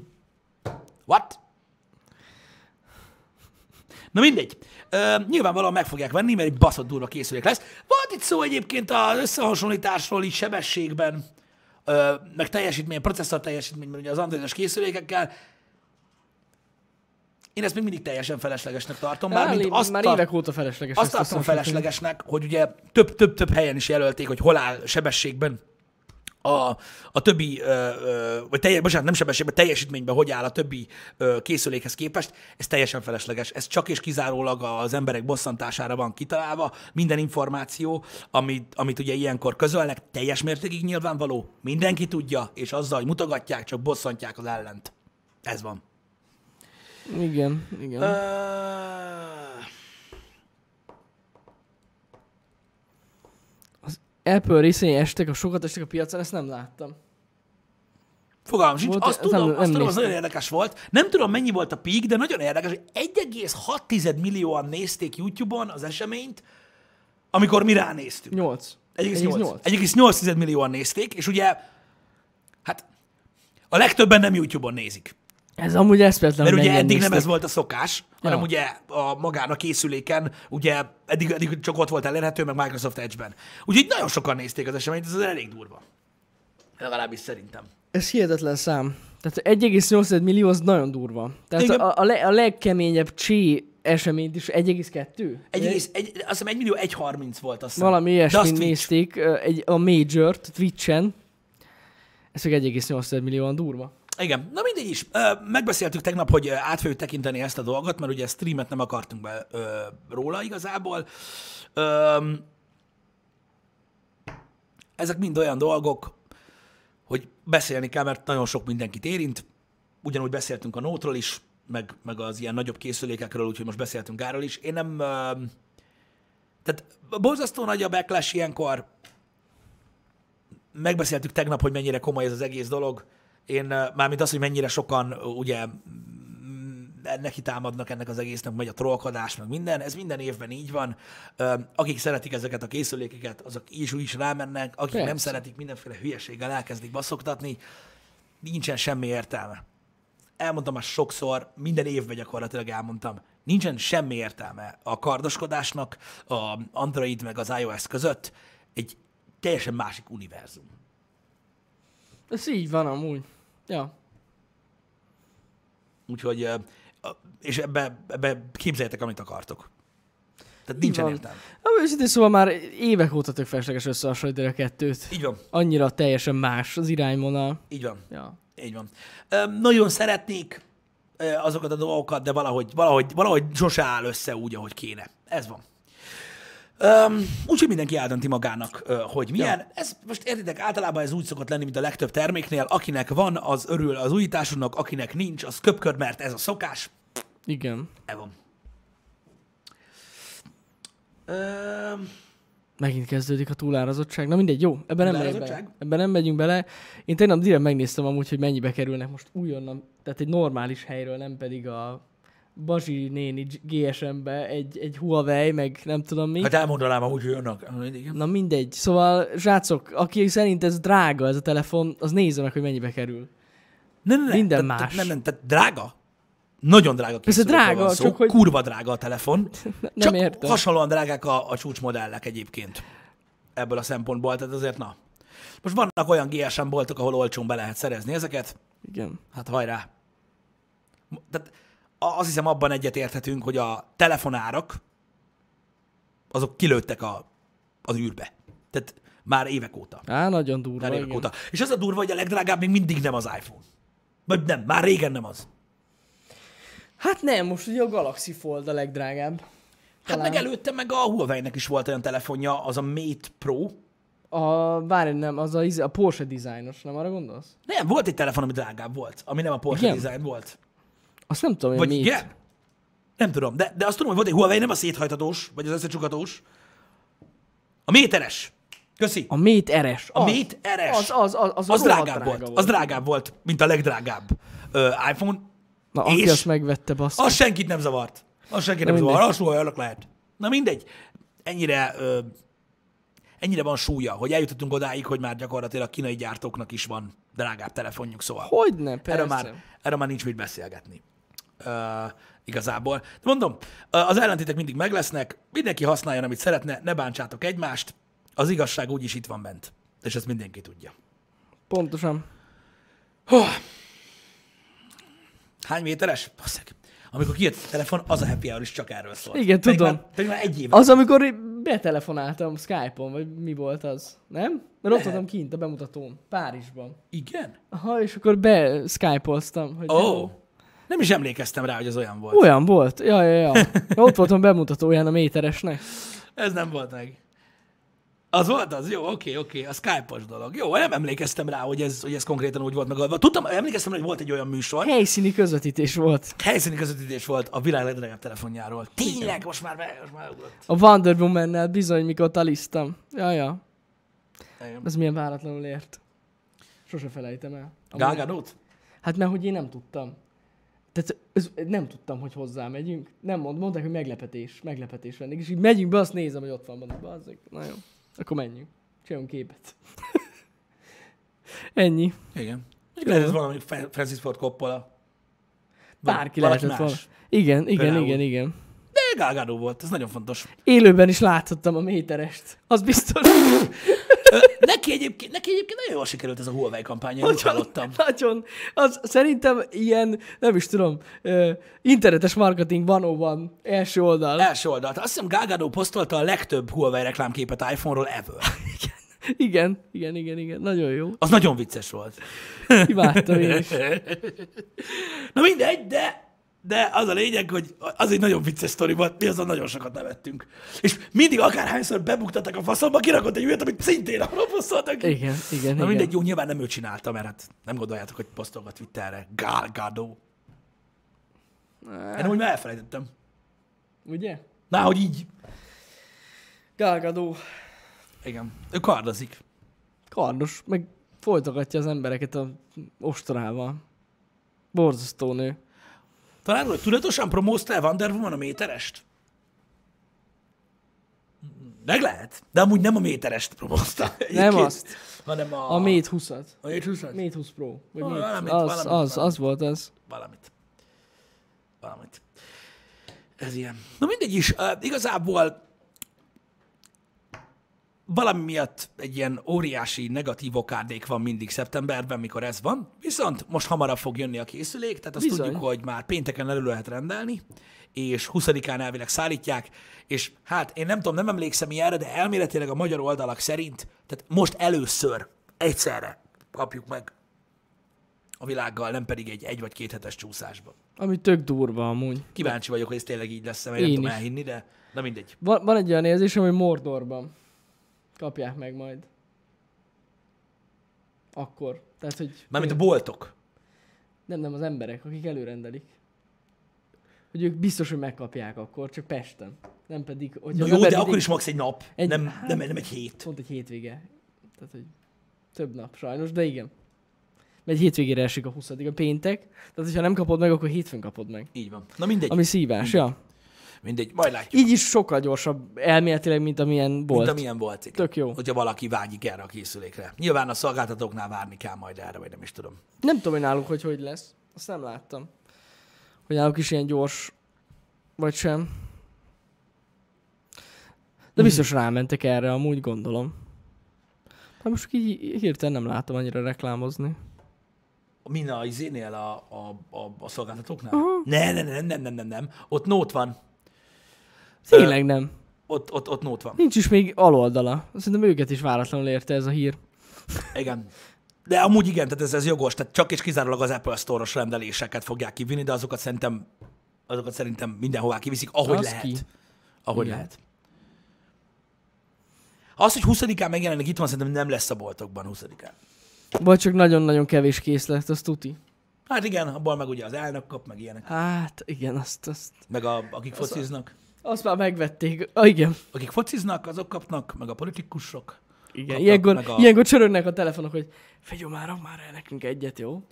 What? Na mindegy. Ö, nyilvánvalóan meg fogják venni, mert egy baszott durva készülék lesz. Volt itt szó egyébként az összehasonlításról is sebességben, ö, meg teljesítmény, processzor teljesítményben, ugye az androidos készülékekkel. Én ezt még mindig teljesen feleslegesnek tartom. Már, azt már tar- évek óta felesleges. azt tartom feleslegesnek, hogy ugye több-több-több helyen is jelölték, hogy hol áll sebességben a, a többi, ö, ö, vagy teljes, bocsánat, nem sebességben, teljesítményben hogy áll a többi ö, készülékhez képest, ez teljesen felesleges. Ez csak és kizárólag az emberek bosszantására van kitalálva. Minden információ, amit, amit ugye ilyenkor közölnek, teljes mértékig nyilvánvaló, mindenki tudja, és azzal, hogy mutogatják, csak bosszantják az ellent. Ez van. Igen, igen. Ö... Apple részén estek, a sokat estek a piacon, ezt nem láttam. Fogalmam sincs. Volt- azt nem- tudom, nem azt tudom, az nagyon érdekes volt. Nem tudom, mennyi volt a peak, de nagyon érdekes, hogy 1,6 millióan nézték YouTube-on az eseményt, amikor mi ránéztünk. 8. 1,8. 1,8 millióan nézték, és ugye, hát a legtöbben nem YouTube-on nézik. Ez amúgy eszméletlen, Mert ugye eddig nem ez volt a szokás, hanem Ja. ugye a magán a készüléken, ugye eddig, eddig csak ott volt elérhető, meg Microsoft Edge-ben. Úgyhogy nagyon sokan nézték az eseményt, ez elég durva. Legalábbis szerintem. Ez hihetetlen szám. Tehát 1,8 millió az nagyon durva. Tehát Igen. a, a, le, a legkeményebb csé eseményt is 1,2? Egy, egész, egy, azt hiszem 1 millió 1,30 volt azt hiszem. Valami ilyesmit nézték egy, a Major-t Twitch-en. Ez meg 1,8 millióan durva. Igen, na mindegy is. Megbeszéltük tegnap, hogy át fogjuk tekinteni ezt a dolgot, mert ugye streamet nem akartunk be róla igazából. Ezek mind olyan dolgok, hogy beszélni kell, mert nagyon sok mindenkit érint. Ugyanúgy beszéltünk a Nótról is, meg, meg az ilyen nagyobb készülékekről, úgyhogy most beszéltünk Gáról is. Én nem... Tehát borzasztó nagy a backlash ilyenkor, megbeszéltük tegnap, hogy mennyire komoly ez az egész dolog. Én, mármint az, hogy mennyire sokan ugye neki támadnak ennek az egésznek, megy a trollkodás, meg minden, ez minden évben így van. Akik szeretik ezeket a készülékeket, azok is úgy is rámennek, akik nem Persze. szeretik, mindenféle hülyeséggel elkezdik baszoktatni, nincsen semmi értelme. Elmondtam már sokszor, minden évben gyakorlatilag elmondtam, nincsen semmi értelme a kardoskodásnak, a Android meg az iOS között, egy teljesen másik univerzum. Ez így van amúgy. Ja. Úgyhogy, és ebbe, ebbe képzeljétek, amit akartok. Tehát nincsen értelme. Őszintén szóval már évek óta tök felesleges összehasonlítani a kettőt. Így van, Annyira teljesen más az irányvonal. így van, Ja. így van. Ö, nagyon szeretnék azokat a dolgokat, de valahogy, valahogy, valahogy sose áll össze úgy, ahogy kéne. Ez van. Um, úgyhogy mindenki eldönti magának, hogy milyen. Ja. Ez most értitek, általában ez úgy szokott lenni, mint a legtöbb terméknél. Akinek van, az örül az újításodnak, akinek nincs, az köpköd, mert ez a szokás. Igen. Ez van. Um, Megint kezdődik a túlárazottság. Na mindegy, jó, ebben nem megyünk bele. Ebben nem megyünk bele. Én tegnap direkt megnéztem amúgy, hogy mennyibe kerülnek most újonnan, tehát egy normális helyről, nem pedig a Bazsi néni GSM-be egy, egy Huawei, meg nem tudom mi. hát elmondanám amúgy, hogy. Igen. Na mindegy. Szóval, zsácok, aki szerint ez drága ez a telefon, az nézze meg, hogy mennyibe kerül. Nem, nem, Minden tehát- más. Nem, nem, tehát drága. Nagyon drága készülékről drága, van szó. csak hogy- Kurva drága a telefon. Nem Csak értem. hasonlóan drágák a, a csúcsmodellek egyébként. Ebből a szempontból, tehát azért na. Most vannak olyan GSM boltok, ahol olcsón be lehet szerezni ezeket. Igen. Hát hajrá. Tehát azt hiszem abban egyetérthetünk, hogy a telefonárak azok kilőttek a, az űrbe. Tehát már évek óta. Á, nagyon durva, Már évek igen. óta. És az a durva, hogy a legdrágább még mindig nem az iPhone. Vagy nem, már régen nem az. Hát nem, most ugye a Galaxy Fold a legdrágább. Hát Talán. meg előtte meg a Huawei-nek is volt olyan telefonja, az a Mate Pro. A, várj, nem, az a, a Porsche dizájnos, nem arra gondolsz? Nem, volt egy telefon, ami drágább volt, ami nem a Porsche Igen? design volt. Azt nem tudom, Vagy hogy mi. igen? Nem tudom, de, de azt tudom, hogy volt egy Huawei, nem a széthajtatós, vagy az összecsukatós. A méteres. Köszi. A Mate RS. A az. Mate RS. Az, az, az, az, Az drágább drága volt. Az drágább volt, mint a legdrágább ö, iPhone. Na, aki és- azt megvette, basz. Az senkit nem zavart. Az senkit nem Na zavart. mindegy. Az súlyolnak lehet. Na mindegy. Ennyire, ö, ennyire van súlya, hogy eljutottunk odáig, hogy már gyakorlatilag kínai gyártóknak is van drágább telefonjuk, szóval. Hogyne, persze. Erről már, erről már nincs mit beszélgetni. Uh, igazából. De mondom, az ellentétek mindig meg lesznek, mindenki használjon, amit szeretne, ne bántsátok egymást, az igazság úgyis itt van bent. És ezt mindenki tudja. Pontosan. Hány méteres? Basszeg. Amikor kijött a telefon, az a happy hour is csak erről szólt. Igen, Pedig tudom. Már, pedig már egy éve. Az, amikor betelefonáltam Skype-on, vagy mi volt az, nem? Mert ott voltam kint a bemutatón, Párizsban. Igen? Aha, és akkor be Skype-oztam, hogy. Oh. Nem is emlékeztem rá, hogy az olyan volt. Olyan volt, ja, ja, ja. Ott voltam bemutatóján a méteresnek. Ez nem volt meg. Az volt az? Jó, oké, oké, a Skype-os dolog. Jó, nem emlékeztem rá, hogy ez, hogy ez konkrétan úgy volt megadva. Tudtam, emlékeztem, rá, hogy volt egy olyan műsor, Helyszíni közvetítés volt. helyszíni közvetítés volt a világ legdrágább telefonjáról. Tényleg, most már, be, most már ugrott. A Wonder Woman-nel bizony, mikor talisztam. Ja, ja. Igen. Ez milyen váratlanul ért. Sose felejtem el. Gágádót? Hát mert hogy én nem tudtam. Tehát ez, nem tudtam, hogy hozzá megyünk. Nem mond, mondták, hogy meglepetés, meglepetés vendég. És így megyünk be, azt nézem, hogy ott van benne. Bazzeg. Na jó. Akkor menjünk. Csináljunk képet. Ennyi. Igen. Lehet, ez valami Francis Ford Coppola. Bárki lehetett volna. Igen, igen, Például. igen, igen. De Gágádó volt, ez nagyon fontos. Élőben is láthattam a méterest. Az biztos. Neki, egyébként, neki egyébként nagyon jól sikerült ez a Huawei kampány, úgy hallottam. Nagyon. Az szerintem ilyen, nem is tudom, uh, internetes marketing van első oldal. Első oldalt. Azt hiszem Gágádó posztolta a legtöbb Huawei reklámképet iPhone-ról ever. Igen, igen, igen, igen. Nagyon jó. Az nagyon vicces volt. Imádtam én is. Na mindegy, de, de az a lényeg, hogy az egy nagyon vicces sztori volt, mi azon nagyon sokat nevettünk. És mindig akárhányszor bebuktattak a faszomba, kirakott egy olyat, amit szintén arról posztoltak. Igen, igen, Na igen. mindegy, jó, nyilván nem ő csinálta, mert hát nem gondoljátok, hogy posztolgat Twitterre. Gálgádó. Én úgy már elfelejtettem. Ugye? Na, hogy így. Gálgadó. Igen. Ő kardozik. Kardos, meg folytogatja az embereket a ostorával. Borzasztó nő. Talán, hogy tudatosan promózta el Wonder Woman a méterest? Meg lehet. De amúgy nem a méterest promózta. Nem azt. Hanem a... A Mate 20-at. A Mate 20 Mate 20 Pro. Vagy Mate. valamit, az, valamit, az, valamit. az volt az. Valamit. Valamit. Ez ilyen. Na mindegy is. Uh, igazából valami miatt egy ilyen óriási negatív okárdék van mindig szeptemberben, mikor ez van. Viszont most hamarabb fog jönni a készülék, tehát azt Bizony. tudjuk, hogy már pénteken elő lehet rendelni, és 20-án elvileg szállítják, és hát én nem tudom, nem emlékszem ilyenre, de elméletileg a magyar oldalak szerint, tehát most először egyszerre kapjuk meg a világgal, nem pedig egy egy vagy két hetes csúszásba. Ami tök durva amúgy. Kíváncsi vagyok, hogy ez tényleg így lesz, mert én, nem tudom is. elhinni, de na mindegy. Van, van egy olyan érzésem, hogy Mordorban kapják meg majd. Akkor. Tehát, hogy... Mármint a boltok. Nem, nem az emberek, akik előrendelik. Hogy ők biztos, hogy megkapják akkor, csak Pesten. Nem pedig, hogy Na jó, de akkor is max egy nap, Egy- nem, hát- nem, nem egy hét. Pont egy hétvége. Tehát, hogy több nap sajnos, de igen. Mert egy hétvégére esik a 20 a péntek. Tehát, hogyha nem kapod meg, akkor hétfőn kapod meg. Így van. Na mindegy, Ami szívás, ja. Mindegy, majd látjuk, Így is sokkal gyorsabb elméletileg, mint amilyen volt. mint amilyen volt. Igen. Tök jó. Hogyha valaki vágyik erre a készülékre. Nyilván a szolgáltatóknál várni kell majd erre, vagy nem is tudom. Nem tudom, hogy náluk hogy hogy lesz. Azt nem láttam. Hogy náluk is ilyen gyors, vagy sem. De Mhm. biztos rámentek erre, amúgy gondolom. Hát most így hirtelen nem látom annyira reklámozni. Min a izénél a, a, a, a szolgáltatóknál? Ne, ne, ne, nem, nem, nem, nem. Ott nót van. Tényleg nem. Ott, ott, ott nót van. Nincs is még aloldala. Szerintem őket is váratlanul érte ez a hír. Igen. De amúgy igen, tehát ez, ez jogos, tehát csak és kizárólag az Apple Store-os rendeléseket fogják kivinni, de azokat szerintem, azokat szerintem mindenhová kiviszik, ahogy Az lehet. ki. ahogy Igen. lehet. Az, hogy 20-án megjelenik itt van, szerintem nem lesz a boltokban 20-án. Vagy csak nagyon-nagyon kevés készlet, az tuti. Hát igen, abból meg ugye az elnök kap, meg ilyenek. Hát igen, azt, azt, Meg a, akik fociznak. Azt már megvették. Ah, igen. Akik fociznak, azok kapnak, meg a politikusok. Igen, Kapnak ilyenkor, meg a- ilyenkor csörögnek a telefonok, hogy figyelj már, már el nekünk egyet, jó?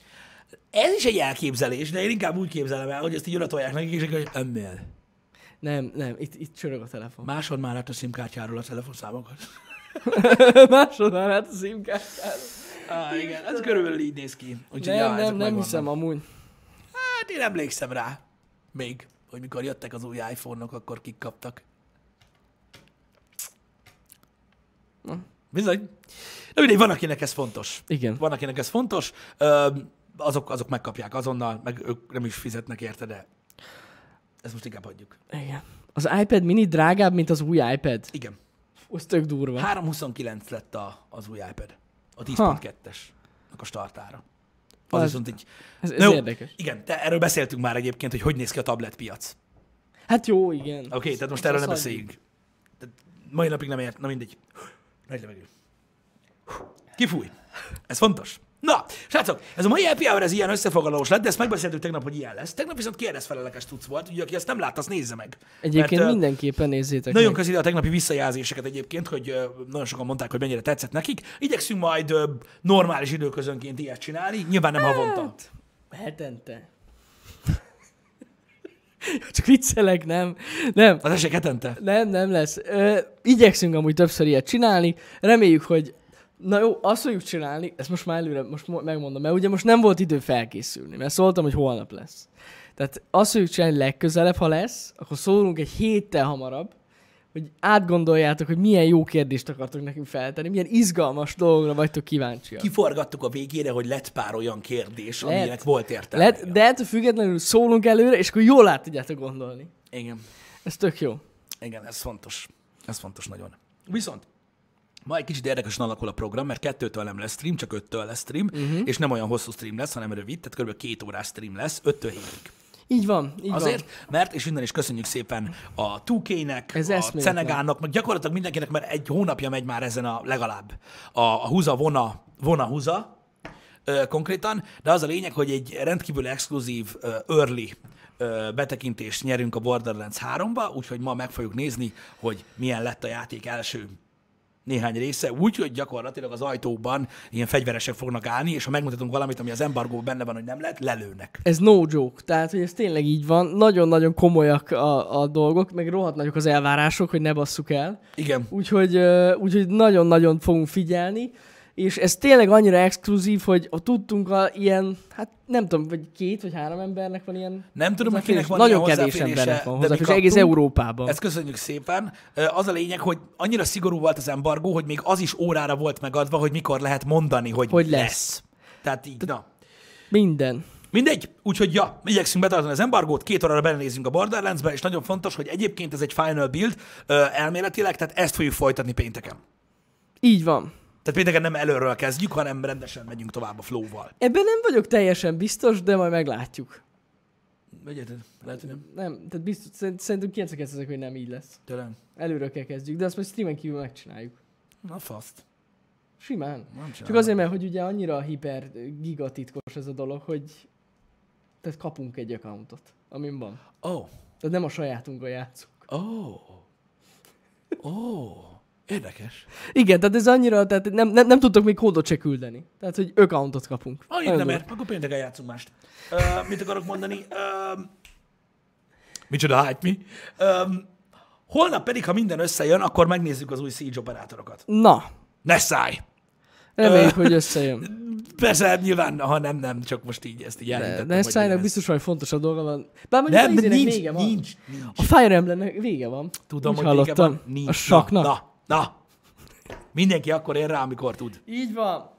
Ez is egy elképzelés, de én inkább úgy képzelem el, hogy ezt így odatolják nekik, és hogy emmél. Nem, nem, itt, itt csörög a telefon. Másod már át a SIM-kártyáról a telefonszámokat. Másod már hát a szimkártyára. Ah, igen, ez körülbelül így néz ki. Úgyhogy Nem, ja, nem, nem megvannak. hiszem amúgy. Hát én emlékszem rá. Még, hogy mikor jöttek az új iPhone-ok, akkor kik kaptak. Bizony. De mindegy, van, akinek ez fontos. Igen. Van, akinek ez fontos. Ö, azok, azok megkapják azonnal, meg ők nem is fizetnek érte, de ezt most inkább hagyjuk. Igen. Az iPad mini drágább, mint az új iPad. Igen. Az tök durva. 329 lett a, az új iPad. A Ha. 10.2-es a startára. Az Az- viszont egy... Ez, ez jó, érdekes. Igen, de erről beszéltünk már egyébként, hogy hogy néz ki a tabletpiac. Hát jó, igen. Oké, okay, tehát most erről nem beszéljünk. Tehát mai napig nem ért, na mindegy. Nagy levegő. Kifúj. Ez fontos. Na, srácok, ez a mai happy hour, ez ilyen összefoglalós lett, de ezt megbeszéltük tegnap, hogy ilyen lesz. Tegnap viszont kérdezfelelekes tudsz volt, úgyhogy aki ezt nem látta, azt nézze meg. Egyébként Mert, mindenképpen nézzétek Nagyon közi a tegnapi visszajelzéseket egyébként, hogy nagyon sokan mondták, hogy mennyire tetszett nekik. Igyekszünk majd normális időközönként ilyet csinálni, nyilván nem havonta. Hát, hetente. Csak viccelek, nem. Nem, Az esély hetente. nem, nem lesz. Ö, igyekszünk amúgy többször ilyet csinálni. Reméljük, hogy Na jó, azt fogjuk csinálni, ezt most már előre most mo- megmondom, mert ugye most nem volt idő felkészülni, mert szóltam, hogy holnap lesz. Tehát azt fogjuk csinálni legközelebb, ha lesz, akkor szólunk egy héttel hamarabb, hogy átgondoljátok, hogy milyen jó kérdést akartok nekünk feltenni, milyen izgalmas dolgra vagytok kíváncsiak. Kiforgattuk a végére, hogy lett pár olyan kérdés, Lehet. aminek volt értelme. Lehet, de ettől függetlenül szólunk előre, és akkor jól át tudjátok gondolni. Igen. Ez tök jó. Igen, ez fontos. Ez fontos nagyon. Viszont ma egy kicsit érdekesen alakul a program, mert kettőtől nem lesz stream, csak öttől lesz stream, uh-huh. és nem olyan hosszú stream lesz, hanem rövid, tehát kb. két órás stream lesz, öttől hétig. Így van, így Azért, van. mert, és innen is köszönjük szépen a 2K-nek, Ez a. Cenegának, meg gyakorlatilag mindenkinek, mert egy hónapja megy már ezen a legalább a, a Huza Vona, Vona Huza ö, konkrétan, de az a lényeg, hogy egy rendkívül exkluzív ö, early ö, betekintést nyerünk a Borderlands 3-ba, úgyhogy ma meg fogjuk nézni, hogy milyen lett a játék első néhány része, úgyhogy gyakorlatilag az ajtóban ilyen fegyveresek fognak állni, és ha megmutatunk valamit, ami az embargóban benne van, hogy nem lehet, lelőnek. Ez no joke, tehát hogy ez tényleg így van. Nagyon-nagyon komolyak a, a dolgok, meg rohadt nagyok az elvárások, hogy ne basszuk el. Igen. Úgyhogy, úgyhogy nagyon-nagyon fogunk figyelni, és ez tényleg annyira exkluzív, hogy a tudtunk a ilyen, hát nem tudom, vagy két vagy három embernek van ilyen Nem tudom, hogy kinek van Nagyon ilyen kevés embernek van de mi hozzáférés, egész. Európában. Ezt köszönjük szépen. Az a lényeg, hogy annyira szigorú volt az embargó, hogy még az is órára volt megadva, hogy mikor lehet mondani, hogy, Hogy lesz. lesz. Tehát így, na. Minden. Mindegy, úgyhogy ja, igyekszünk betartani az embargót, két órára belenézünk a Borderlands-be, és nagyon fontos, hogy egyébként ez egy final build elméletileg, tehát ezt fogjuk folytatni pénteken. Így van. Tehát pénteken nem előről kezdjük, hanem rendesen megyünk tovább a flow-val. Ebben nem vagyok teljesen biztos, de majd meglátjuk. Vegyetek, lehet, hogy nem. Nem, tehát biztos, szerint- szerintem 99 hogy nem így lesz. Tényleg. Előre kell kezdjük, de azt majd streamen kívül megcsináljuk. Na faszt. Simán. Csak azért, mert hogy ugye annyira hiper gigatitkos ez a dolog, hogy tehát kapunk egy accountot, amin van. Oh. Tehát nem a sajátunkon játszunk. oh. oh. Érdekes. Igen, tehát ez annyira, tehát nem, nem, nem tudtok még kódot se küldeni. Tehát, hogy accountot kapunk. Nagyon nem ér, akkor pénteken játszunk mást. Uh, mit akarok mondani? Uh, micsoda hype mi? Um, holnap pedig, ha minden összejön, akkor megnézzük az új Siege operátorokat. Na, Ne szállj! reméljük, hogy összejön. Persze, hát nyilván, ha nem, nem, csak most így ezt így De, elhintettem. de hogy Szájnak biztos, hogy fontosabb dolga van. Bár mondjuk Nem, de nincs, vége van. nincs, nincs. A Fire Emblemnek vége van. Tudom, Úgy hogy vége hallottam. van, nincs. A saknak. Na, na, na. Mindenki akkor ér rá, amikor tud. Így van.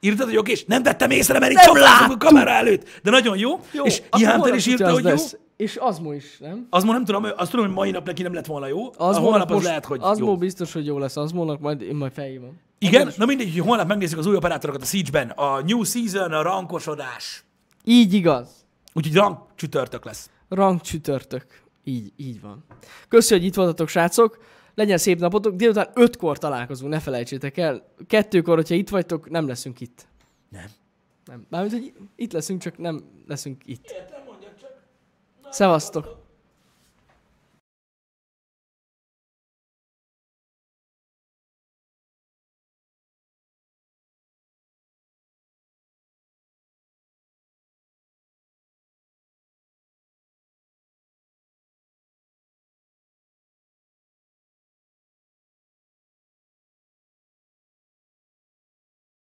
Írtad, hogy oké, és nem vettem észre, mert itt csapázunk a kamera előtt. De nagyon jó. Jó, és Ihánter is írta, az hogy jó. lesz. És Azmo is, nem? Az ma nem tudom, azt tudom, hogy mai nap neki nem lett volna jó. Az a holnap az lehet, hogy Azmo jó. biztos, hogy jó lesz Azmónak, majd én majd felhívom. Igen, na mindegy, hogy holnap megnézzük az új operátorokat a Siege-ben. A New Season, a rankosodás. Így igaz. Úgyhogy rank csütörtök lesz. Rank csütörtök. Így, így van. Köszi, hogy itt voltatok, srácok. Legyen szép napotok. Délután ötkor találkozunk, ne felejtsétek el. Kettőkor, hogyha itt vagytok, nem leszünk itt. Nem. Nem. Mármint, hogy itt leszünk, csak nem leszünk itt. Értem, mondjak csak. Szevasztok!